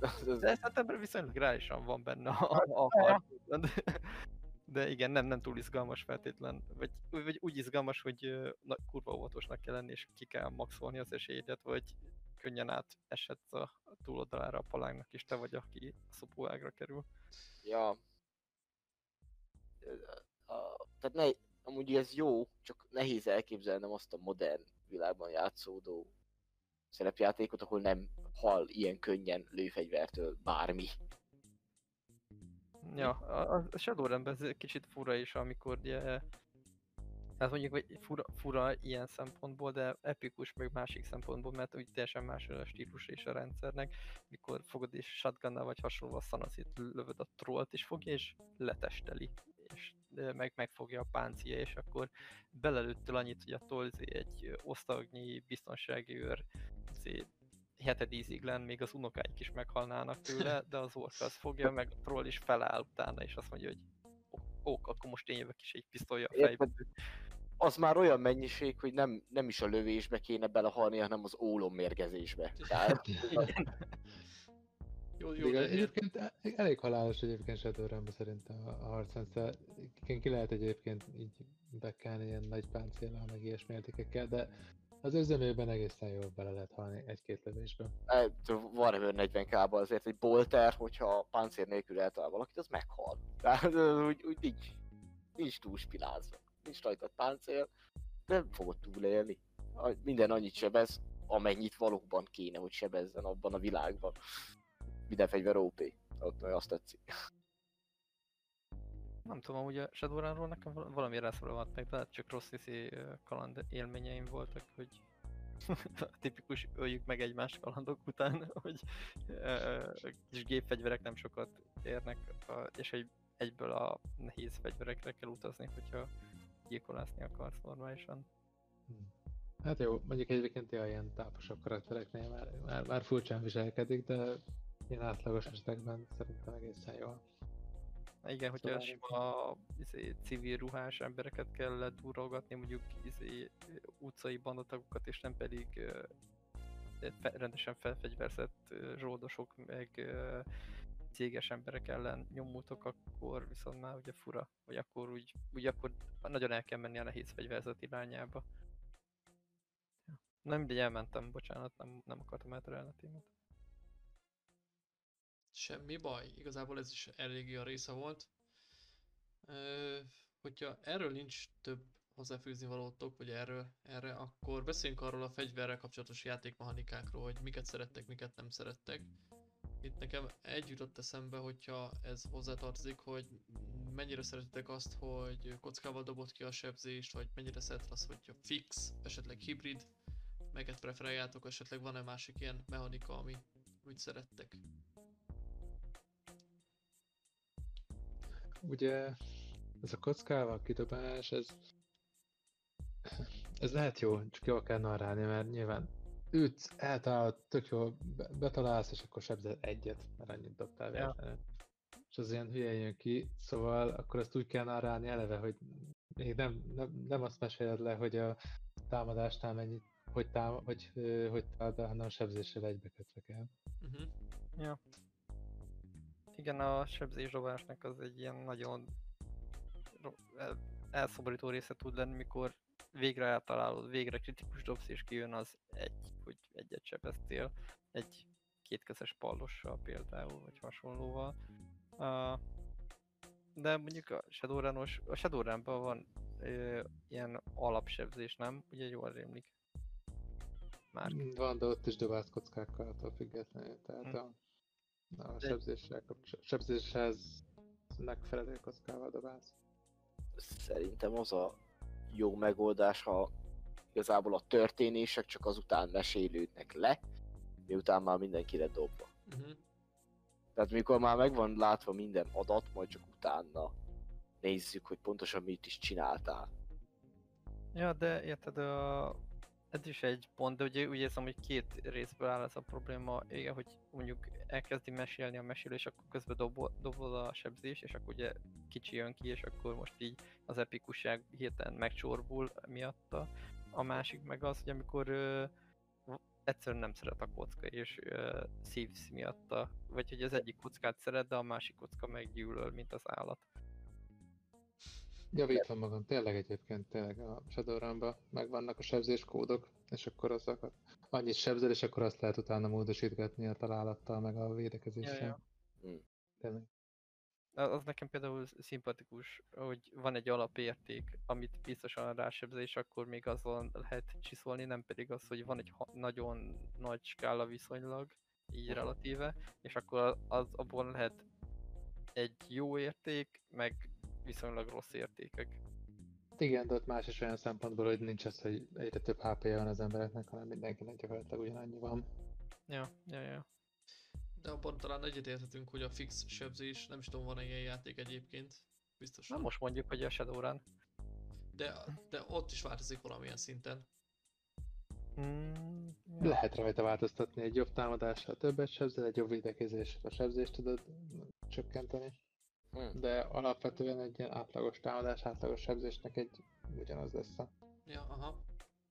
De szerintem viszonylag reálisan van benne a, a harcban. De, de igen, nem, nem túl izgalmas feltétlen. Vagy, vagy úgy izgalmas, hogy na, kurva óvatosnak kell lenni, és ki kell maxolni az esélyedet, vagy könnyen át esett a túloldalára a palánknak, és te vagy, aki a szopóágra kerül. Ja. A, tehát ne, amúgy ez jó, csak nehéz elképzelnem azt a modern világban játszódó szerepjátékot, ahol nem hal ilyen könnyen lőfegyvertől bármi. Ja, a, a Shadowrun-ben ez kicsit fura is, amikor ugye Hát mondjuk, hogy fura, fura ilyen szempontból, de epikus meg másik szempontból, mert úgy teljesen más a stílus és a rendszernek, mikor fogod és shotgunnal vagy hasonló a szanaszét lövöd a trollt, és fogja és letesteli, és meg megfogja a páncia, és akkor belelőttél annyit, hogy a tolzi egy osztagnyi biztonsági őr, izé, heted ízig lenn, még az unokáik is meghalnának tőle, de az orka az fogja, meg a troll is feláll utána, és azt mondja, hogy ó, ó, akkor most én jövök is egy pisztolya a fejbe. Érted? Az már olyan mennyiség, hogy nem, nem is a lövésbe kéne belehalni, hanem az ólommérgezésbe. Tehát, Jó, jó, ilyen, egyébként elég halálos egyébként Shadowrunban szerintem a a harcrendszer. Igen, ki lehet egyébként így bekelni ilyen nagy páncéllal, meg ilyesmi értékekkel, de az üzemében egészen jól bele lehet halni egy-két lövésbe. E, Warhammer 40 k azért egy bolter, hogyha páncél nélkül eltalál valakit, az meghal. Tehát úgy, úgy nincs, nincs túl spilázva. Nincs rajta páncél, nem fogod túlélni. Minden annyit sebez, amennyit valóban kéne, hogy sebezzen abban a világban. Minden fegyver OP. Ott azt tetszik. Nem tudom, amúgy a Shadowrunról nekem val- valami rászólalt meg, lehet csak rossz hiszi ö, kaland élményeim voltak, hogy a tipikus öljük meg egymást kalandok után, hogy kis gépfegyverek nem sokat érnek, és egy, egyből a nehéz fegyverekre kell utazni, hogyha gyilkolászni akarsz normálisan. Hát jó, mondjuk egyébként ilyen táposabb karaktereknél már, már, már furcsán viselkedik, de ilyen átlagos esetekben szerintem egészen jól. Igen, hogyha Szóval sima izé, civil ruhás embereket kell ledurolgatni, mondjuk izé, utcai bandatagokat, és nem pedig ö, fe, rendesen felfegyverzett ö, zsoldosok, meg ö, céges emberek ellen nyomultok, akkor viszont már ugye fura, vagy akkor úgy, úgy akkor nagyon el kell menni a nehéz fegyverzet irányába. Nem mindegy, elmentem, bocsánat, nem, nem akartam elterelni a témát. Semmi baj, igazából ez is eléggé a része volt. Ö, hogyha erről nincs több hozzáfűzni valótok, vagy erről, erre, akkor beszéljünk arról a fegyverrel kapcsolatos játékmechanikákról, hogy miket szerettek, miket nem szerettek. Itt nekem egy jutott eszembe, hogyha ez hozzátartozik, hogy mennyire szeretitek azt, hogy kockával dobott ki a sebzést, vagy mennyire szeret azt, hogyha fix, esetleg hibrid, melyeket preferáljátok, esetleg van-e másik ilyen mechanika, ami úgy szerettek. Ugye ez a kockával kidobás, ez, ez lehet jó, csak jól kell narrálni, mert nyilván ütsz, eltalálod, tök jól be- betalálsz, és akkor sebzel egyet, mert annyit dobtál Ja. véletlenül. És az ilyen hülye jön ki, szóval akkor ezt úgy kell narrálni eleve, hogy még nem, nem, nem azt meséled le, hogy a támadásnál mennyit, hogy, tám, hogy, ö, hogy támad, hanem a sebzéssel egybekötve kell. Uh-huh. Igen, a sebzésdobásnak az egy ilyen nagyon ro- el- elszomorító része tud lenni, mikor végre eltalálod, végre kritikus dobsz és kijön az egy, hogy egyet sebeztél, egy kétkezes pallossal például, vagy hasonlóval. Uh, de mondjuk a Shadowrunos, a Shadowrunban van ö, ilyen alapsebzés, nem? Ugye jól rémlik. Már Van, de ott is dobálsz kockákkal attól függetlenül, tehát Hm. a, a sebzéssel, kapcs- sebzéshez megfelelő kockával dobálsz. Szerintem az a jó megoldás, ha igazából a történések csak azután mesélődnek le, miután már mindenki lett dobva. Uh-huh. Tehát mikor már megvan látva minden adat, majd csak utána nézzük, hogy pontosan mit is csináltál. Ja, de érted, a... ez is egy pont, de ugye úgy érzem, hogy két részből áll ez a probléma, igen, hogy mondjuk elkezdi mesélni a mesélő, és akkor közben dobol, dobol a sebzés, és akkor ugye kicsi jön ki, és akkor most így az epikusság hirtelen megcsorbul miatta. A másik meg az, hogy amikor ö, egyszerűen nem szeret a kocka, és ö, szívsz miatta, vagy hogy az egyik kockát szeret, de a másik kocka meggyűlöl, mint az állat. Javítom magam, tényleg egyébként, tényleg a Shadowrun-ban megvannak a sebzés kódok, és akkor azokat annyit sebzel, és akkor azt lehet utána módosítgatni a találattal, meg a védekezéssel. Ja, ja. Hm. Tényleg. Az az nekem például szimpatikus, hogy van egy alapérték, amit biztosan rásebzés, akkor még azon lehet csiszolni, nem pedig az, hogy van egy nagyon nagy skála viszonylag, így relatíve, és akkor az abból lehet egy jó érték, meg viszonylag rossz értékek. Igen, de ott más is olyan szempontból, hogy nincs az, hogy egyre több HP-ja van az embereknek, hanem mindenkinek gyakorlatilag ugyanannyi van. Ja, ja, ja. De abban talán egyetérthetünk, hogy a fix sebzés, nem is tudom, van-e ilyen játék egyébként. Biztos. Na most mondjuk, hogy a Shadowrun. De, de ott is változik valamilyen szinten. Mm, ja. Lehet rajta változtatni egy jobb támadással többet sebzel, egy jobb védekezéssel a sebzést tudod csökkenteni. Hm. De alapvetően egy ilyen átlagos támadás, átlagos sebzésnek egy ugyanaz lesz a Ja, aha.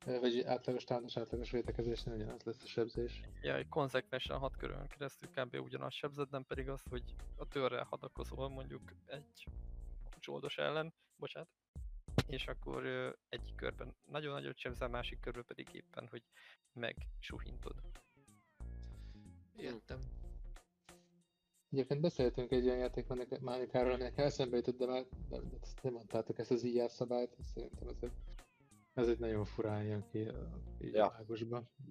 Vagy átlagos támadás, átlagos védekezésnél ugyanaz lesz a sebzés. Ja, egy konzekvensen hat körön keresztül kb. ugyanaz sebzed, nem pedig az, hogy a törrel hadakozol mondjuk egy zsoldos ellen, bocsánat, és akkor egyik körben nagyon nagyot sebzel, másik körben pedig éppen, hogy megsuhintod. Értem. Egyébként beszéltünk egy olyan játékmechanikáról, aminek eszembe jutott, de már nem, nem mondtátok ezt az IR szabályt, szerintem ez egy, ez egy nagyon furán jön ki így Ja. a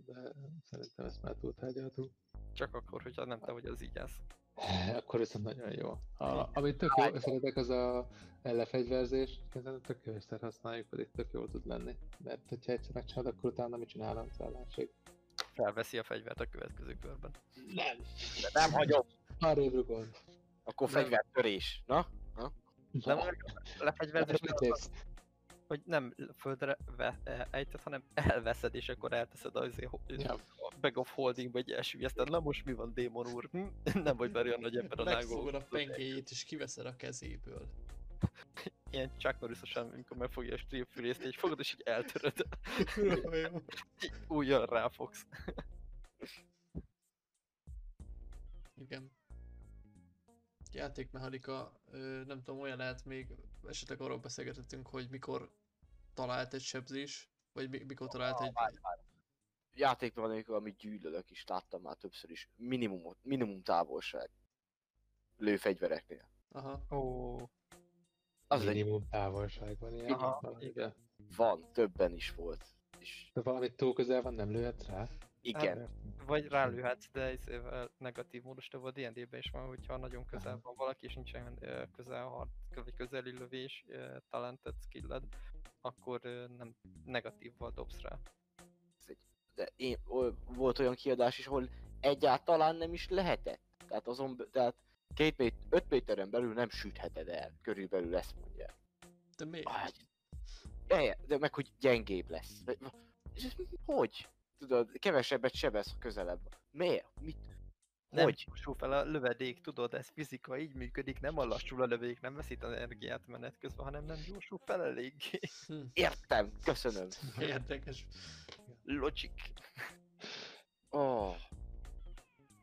de szerintem ezt már túltárgyaltuk. Csak akkor, hogyha nem te vagy az ígyász. Akkor viszont nagyon jó. A, amit tök jó, szeretek, az a lefegyverzés, szerintem tök jó, egyszer használjuk, pedig tök jól tud lenni. Mert hogyha egyszer megcsinálod, akkor utána mit csinálom az ellenség? Felveszi a fegyvert a következő körben. Nem! De nem hagyom. Arrébb rugod. Akkor Nem. fegyvertörés. Na? Nem a lefegyverzés, Mit az, hogy nem földre ve, e, ejted, hanem elveszed, és akkor elteszed az Ja. a bag of holding vagy elsüllyeszted. Na most mi van, démon úr? Hm? Nem vagy már olyan nagy ember a Megfogod a nágó. pengéjét és kiveszed a kezéből. Ilyen Chuck Norris-osan, amikor megfogja a stream fülészt, így fogod és így eltöröd. Újra ráfogsz. Igen. Játékmechanika, nem tudom, olyan lehet még, esetleg arról beszélgetettünk, hogy mikor talált egy sebzés, vagy mi- mikor talált egy... Játékban van, amikor amit gyűlölök is, láttam már többször is. Minimum, minimum távolság. Lőfegyvereknél. Aha. Ó, Az egy Minimum távolság van ilyen. Aha, igen. van, többen is volt. És De valami túl közel van, nem lőhetsz rá? Igen, vagy rálőhetsz, de izével negatív módos, de a D&D-ben is van, hogyha nagyon közel van valaki, és nincsen ö, közel vagy közeli lövés, talented, skilled, akkor nem negatívval dobsz rá. de én, volt olyan kiadás is, ahol egyáltalán nem is lehetett. Tehát azon, tehát két mét, öt méteren belül nem sütheted el, körülbelül ezt mondja. De miért? Ah, de, de meg hogy gyengébb lesz. Ez Hogy? Tudod, kevesebbet sebez, ha közelebb van. Miért? Mit? Nem Hogy? gyorsul fel a lövedék, tudod, ez fizika, így működik, nem a lassul a lövedék, nem veszít az energiát menet közben, hanem nem gyorsul fel eléggé. Hm, Értem, köszönöm. érdekes. Logic. Oh.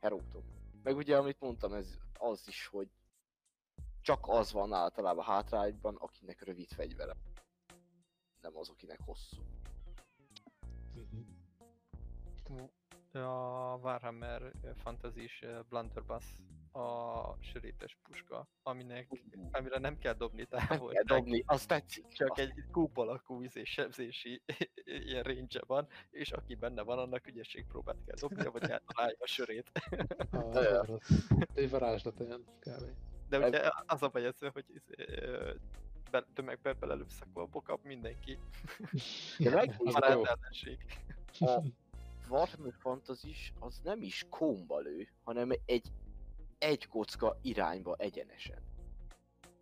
Heróton. Meg ugye, amit mondtam, ez az is, hogy csak az van általában hátrányban, akinek rövid fegyvere. Nem az, akinek hosszú. A Warhammer Fantasy-s Blunderbuss a sörétes puska, aminek, amire nem kell dobni Kell távolság. dobni, az tetszik. Csak azt egy kúp alakú izé, sebzési ilyen range van, és aki benne van, annak ügyességpróbát kell dobnia, vagy eltalálja a sörét. A, egy varázslat olyan kb. De ugye az a baj ezzel, hogy be, tömegbe belelősz, akkor kap mindenki. De meg a Warhammer Fantasy az nem is komba lő, hanem egy egy kocka irányba egyenesen.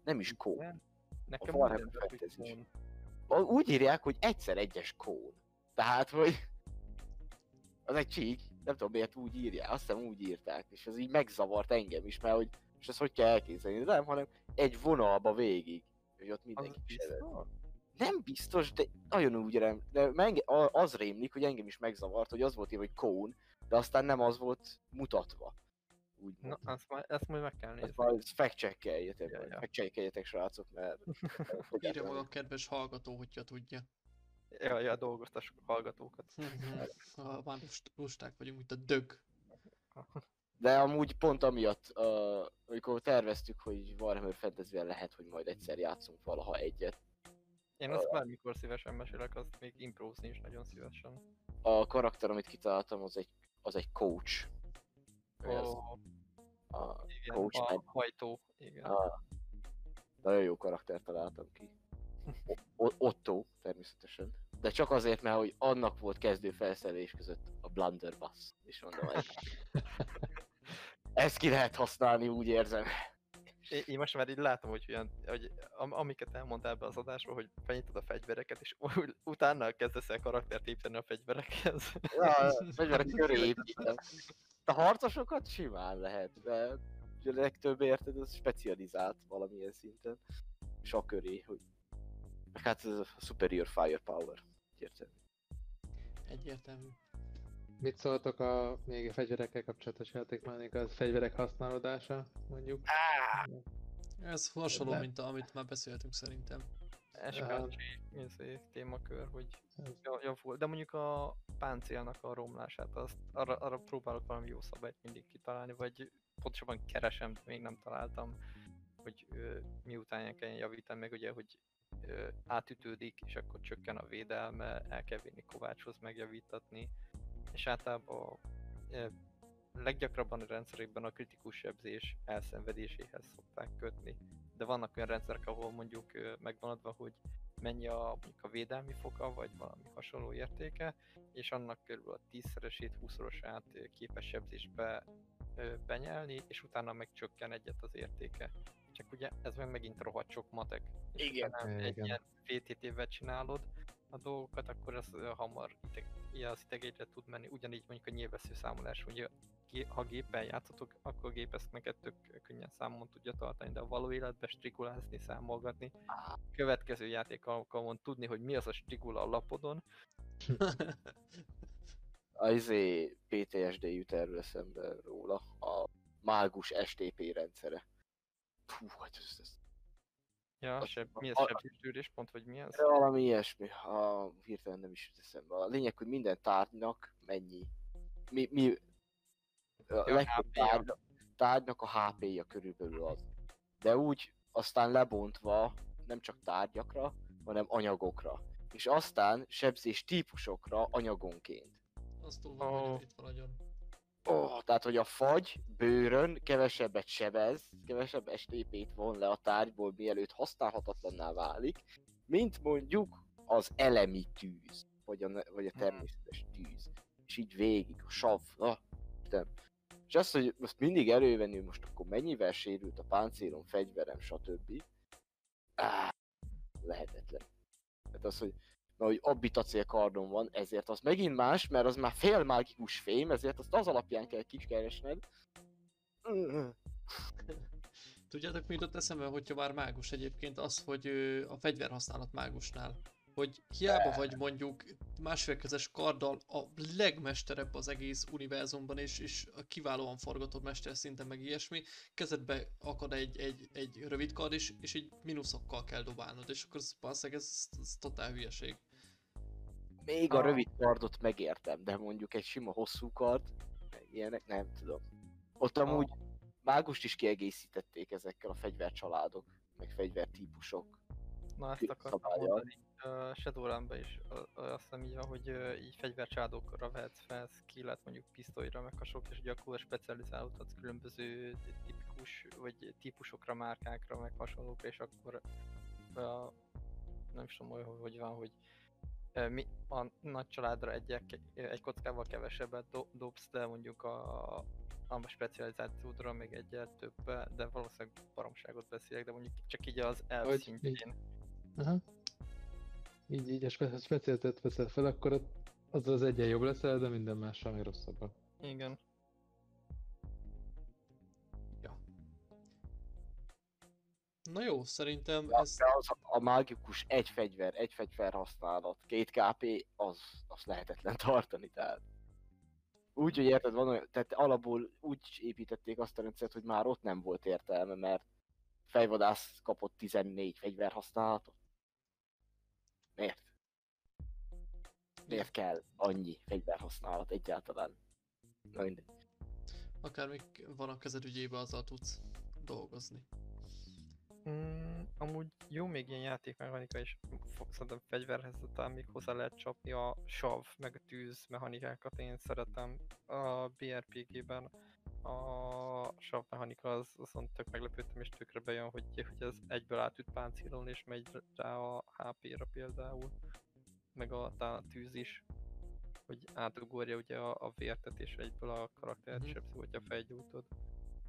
Nem is kón. Nekem Warhammer minden hogy Fantasy is. A- Úgy írják, hogy egyszer egyes kón. Tehát, hogy az egy csík, nem tudom miért úgy írják, azt hiszem úgy írták, és ez így megzavart engem is, mert hogy, és ezt hogy kell elképzelni, nem, hanem egy vonalba végig, hogy ott mindenki sebez. Nem biztos, de nagyon úgy rem, de menge, az rémlik, hogy engem is megzavart, hogy az volt írva, hogy kón, de aztán nem az volt mutatva. Úgy Na, azt, majd, ezt majd meg kell nézni. ezt majd fact checkeljetek, Ja, ja, ja. fact checkeljetek srácok, mert... Írja maga a kedves hallgató, hogyha tudja. Ja, ja, dolgoztassuk a hallgatókat. Ha már lust- lusták vagyunk, mint a dög. De amúgy pont amiatt, uh, amikor terveztük, hogy Warhammer fantasy lehet, hogy majd egyszer játszunk valaha egyet, Én azt bármikor szívesen mesélek, azt még improzni is nagyon szívesen. a karakter, amit kitaláltam, az egy, az egy coach. Az, Ó, a, igen, coach a meg- hajtó, igen. a, nagyon jó karakter találtam ki. O- Otto, természetesen. De csak azért, mert hogy annak volt kezdő felszerelés között a Blunderbuss. És mondom, ez, ezt ki lehet használni, úgy érzem. Én, én most már így látom, hogy, olyan, hogy am, amiket elmondtál be az adásba, hogy felnyitod a fegyvereket, és utána kezdesz el karaktert építeni a fegyverekhez. Ja, a fegyverek köré építem. A harcosokat simán lehet, de a legtöbb érted, az specializált valamilyen szinten. És a köré, hogy... Meg hát ez a superior firepower. Érted? Egyértelmű. Mit szóltok a még a fegyverekkel kapcsolatos játékmánik, a fegyverek használódása, mondjuk? Ez hasonló, Nem. mint amit már beszéltünk szerintem. SKC izé, témakör, hogy ja- javul. De mondjuk a páncélnak a romlását, azt, arra, arra próbálok valami jó szabályt mindig kitalálni, vagy pontosabban keresem, még nem találtam, hogy ö, miután kell javítani, meg ugye, hogy ö, átütődik, és akkor csökken a védelme, el kell vinni kovácshoz megjavítatni, és általában leggyakrabban a rendszerekben a kritikus sebzés elszenvedéséhez szokták kötni. De vannak olyan rendszerek, ahol mondjuk megvan adva, hogy mennyi a, mondjuk a védelmi foka, vagy valami hasonló értéke, és annak körülbelül a 10-szeresét, 20-szorosát ö, képes sebzésbe benyelni, és utána meg csökken egyet az értéke. Csak ugye ez meg megint rohadt sok matek. És Igen. utána egy Igen. ilyen VTT-vel csinálod a dolgokat, akkor az ö, hamar ilyen az tud menni. Ugyanígy mondjuk a nyilvessző számolás, ugye ha géppel játszotok, akkor a gép ezt neked tök könnyen számon tudja tartani, de a való életben strigulázni, számolgatni, következő játék alkalmon tudni, hogy mi az a strigula a lapodon, A izé PTSD jut erről eszembe róla. A mágus STP rendszere. Fú, hát ez, ez ja, A- seb, mi ez a- sebzésgyűrés pont, vagy mi ez? valami ilyesmi. A, hirtelen nem is jut eszembe. A lényeg, hogy minden tárgynak mennyi. Mi, mi a Ja, legtöbb tárgy, tárgynak a HP-ja körülbelül az. De úgy aztán lebontva nem csak tárgyakra, hanem anyagokra. És aztán sebzés típusokra anyagonként. Az túl van Ó. bonyolítva nagyon. Oh, tehát, hogy a fagy bőrön kevesebbet sebez, kevesebb STP-t von le a tárgyból, mielőtt használhatatlanná válik, mint mondjuk az elemi tűz, vagy a, vagy a Mhm. természetes tűz. És így végig, a sav, na, nem. És azt, hogy most mindig elővenni, most akkor mennyivel sérült a páncélom, fegyverem, stb. Á, lehetetlen. Tehát az, hogy mert hogy abbitacél kardon van, ezért az megint más, mert az már fél mágikus fém, ezért azt az alapján kell kikeresned. Tudjátok, mi jutott eszembe, hogyha már mágus egyébként az, hogy a fegyverhasználat mágusnál. Hogy hiába vagy mondjuk másfélkezes karddal a legmesterebb az egész univerzumban, és, és a kiválóan forgatott mester szinten meg ilyesmi, kezedbe akad egy, egy, egy rövid kard, és, és így mínuszokkal kell dobálnod, és akkor ez, valószínűleg ez, ez totál hülyeség. Még a Ah. rövid kardot megértem, de mondjuk egy sima hosszú kard, ilyenek nem tudom. Ott Ah. amúgy mágust is kiegészítették ezekkel a fegyvercsaládok, meg fegyvertípusok. Na ezt akartam szabálya. mondani. Uh, is ö, azt hiszem így van, hogy ö, így fegyvercsádokra vehetsz fel skillet, mondjuk pisztolyra, meg hasonlók, és ugye akkor specializálódhatsz különböző tipikus, vagy típusokra, márkákra, meg hasonlókra, és akkor uh, nem is tudom, hogy, hogy van, hogy mi, a nagy családra egy, egy kockával kevesebbet do, dobsz, de mondjuk a, a specializációdra még egyel több, de valószínűleg baromságot beszélek, de mondjuk csak így az elv Hogy szintjén. Aha. Így, így a spe- specialitet veszed fel, akkor az az egyen jobb leszel, de minden mással még rosszabb. Igen. Na jó, szerintem Ja, ez... az a mágikus egy fegyver, egy fegyver használat, két KP, az, az lehetetlen tartani, tehát. Úgy, hogy érted, van olyan, tehát alapból úgy építették azt a rendszert, hogy már ott nem volt értelme, mert fejvadász kapott 14 fegyver használatot. Miért? Miért kell annyi fegyver használat egyáltalán? Na mindegy. Akár még van a kezed ügyébe, azzal tudsz dolgozni. Mm, amúgy jó még ilyen játékmechanika is fog szerintem fegyverhez talán még hozzá lehet csapni a sav, meg a tűz mechanikákat én szeretem a BRPG-ben. A sav mechanika az azon tök meglepődtem és tökre bejön, hogy, hogy ez egyből átüt páncélon és megy rá a HP-ra például. Meg a, talán a tűz is, hogy átugorja ugye a, a vértet és egyből a karaktert Mhm. mm-hmm. sebzi, hogyha felgyújtod.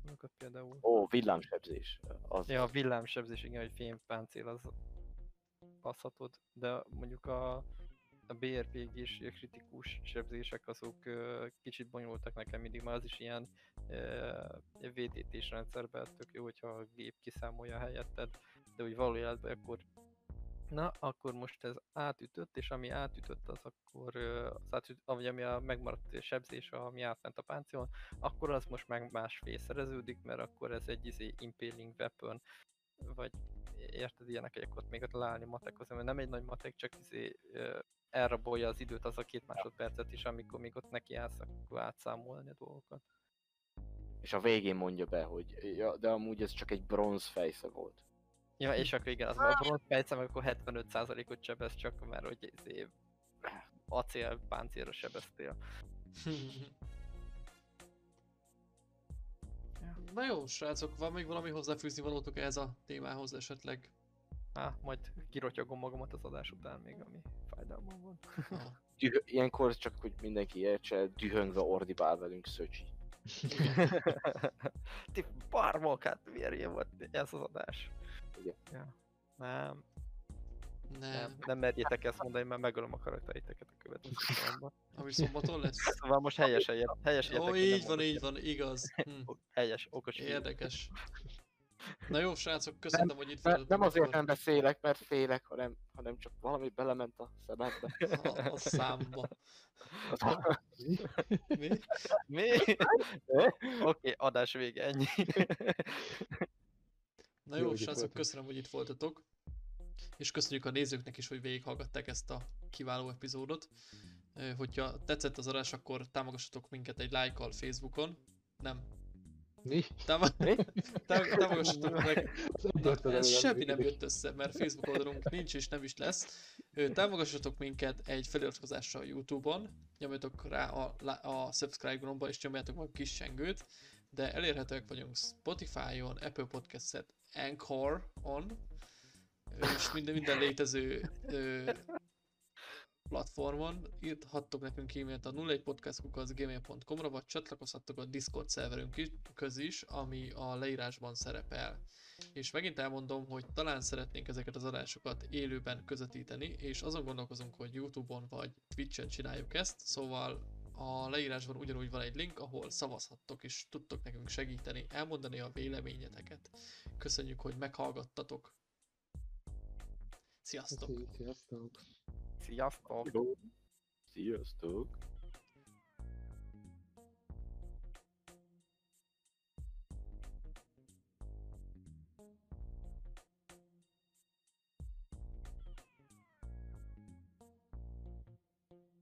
Azokat például. Ó, villámsebzés. Az, Ja, a villámsebzés, igen, hogy fémpáncél az passzhatod, de mondjuk a, a BRPG és a kritikus sebzések azok ö, kicsit bonyolultak nekem mindig, mert az is ilyen VTT-s rendszerben tök jó, hogyha a gép kiszámolja helyetted, de úgy való életben akkor Na, akkor most ez átütött, és ami átütött, az akkor, az átüt, vagy ami a megmaradt sebzés, ami átment a páncélon, akkor az most meg másfél szereződik, mert akkor ez egy izé impaling weapon, vagy érted ilyenek, akkor ott még ott leállni matekhoz, mert nem egy nagy matek, csak izé elrabolja az időt az a két másodpercet is, amikor még ott neki állsz, akkor átszámolni a dolgokat. És a végén mondja be, hogy ja, de amúgy ez csak egy bronz fejsze volt. Ja, és akkor igen, az a bronz percem, akkor 75%-ot sebez csak, mert hogy izé acél páncélra sebeztél. Na jó, srácok, van még valami hozzáfűzni valótok ehhez a témához esetleg? Á, majd kirotyogom magamat az adás után még, ami fájdalmam van. Ah, Düh- ilyenkor csak, hogy mindenki értse, dühöngve ordibál velünk Szöcsi. Ti barmok, hát miért volt ez az adás? Igen. Ja. Nem, nem. nem, nem merjétek ezt mondani, mert megölöm a karakteriteket a következő szombatban. Ami szombaton lesz? Szóval most helyesen, jel- helyes Ó, így van, így van, igaz. Hm. Helyes, okos. Érdekes. Na jó, srácok, köszönöm, hogy itt voltatok. nem azért nem beszélek, mert félek, hanem, hanem csak valami belement a szemembe. A, a számba. Az- Mi? Mi? Oké, adás vége, ennyi. Na Jó, jó, srácok, köszönöm, hogy itt voltatok. És köszönjük a nézőknek is, hogy végighallgatták ezt a kiváló epizódot. Hogyha tetszett az adás, akkor támogassatok minket egy lájkkal Facebookon. Nem. Mi? Tám- támogassatok meg ez semmi nem jött össze, mert Facebook oldalunk nincs és nem is lesz. Támogassatok minket egy feliratkozással YouTube-on, nyomjatok rá a, a subscribe gombba és nyomjátok meg a kis sengőt, de elérhetőek vagyunk Spotify-on, Apple Podcast-et, Anchor-on, és minden, minden létező ö, platformon. Írhattok nekünk e-mailt a 01podcastkukaszgmail.com-ra, vagy csatlakozhattok a Discord szerverünk köz is, ami a leírásban szerepel. És megint elmondom, hogy talán szeretnénk ezeket az adásokat élőben közvetíteni, és azon gondolkozunk, hogy Youtube-on vagy Twitch-en csináljuk ezt, szóval a leírásban ugyanúgy van egy link, ahol szavazhattok és tudtok nekünk segíteni, elmondani a véleményeteket. Köszönjük, hogy meghallgattatok. Sziasztok! Sziasztok. Sziasztok! Sziasztok!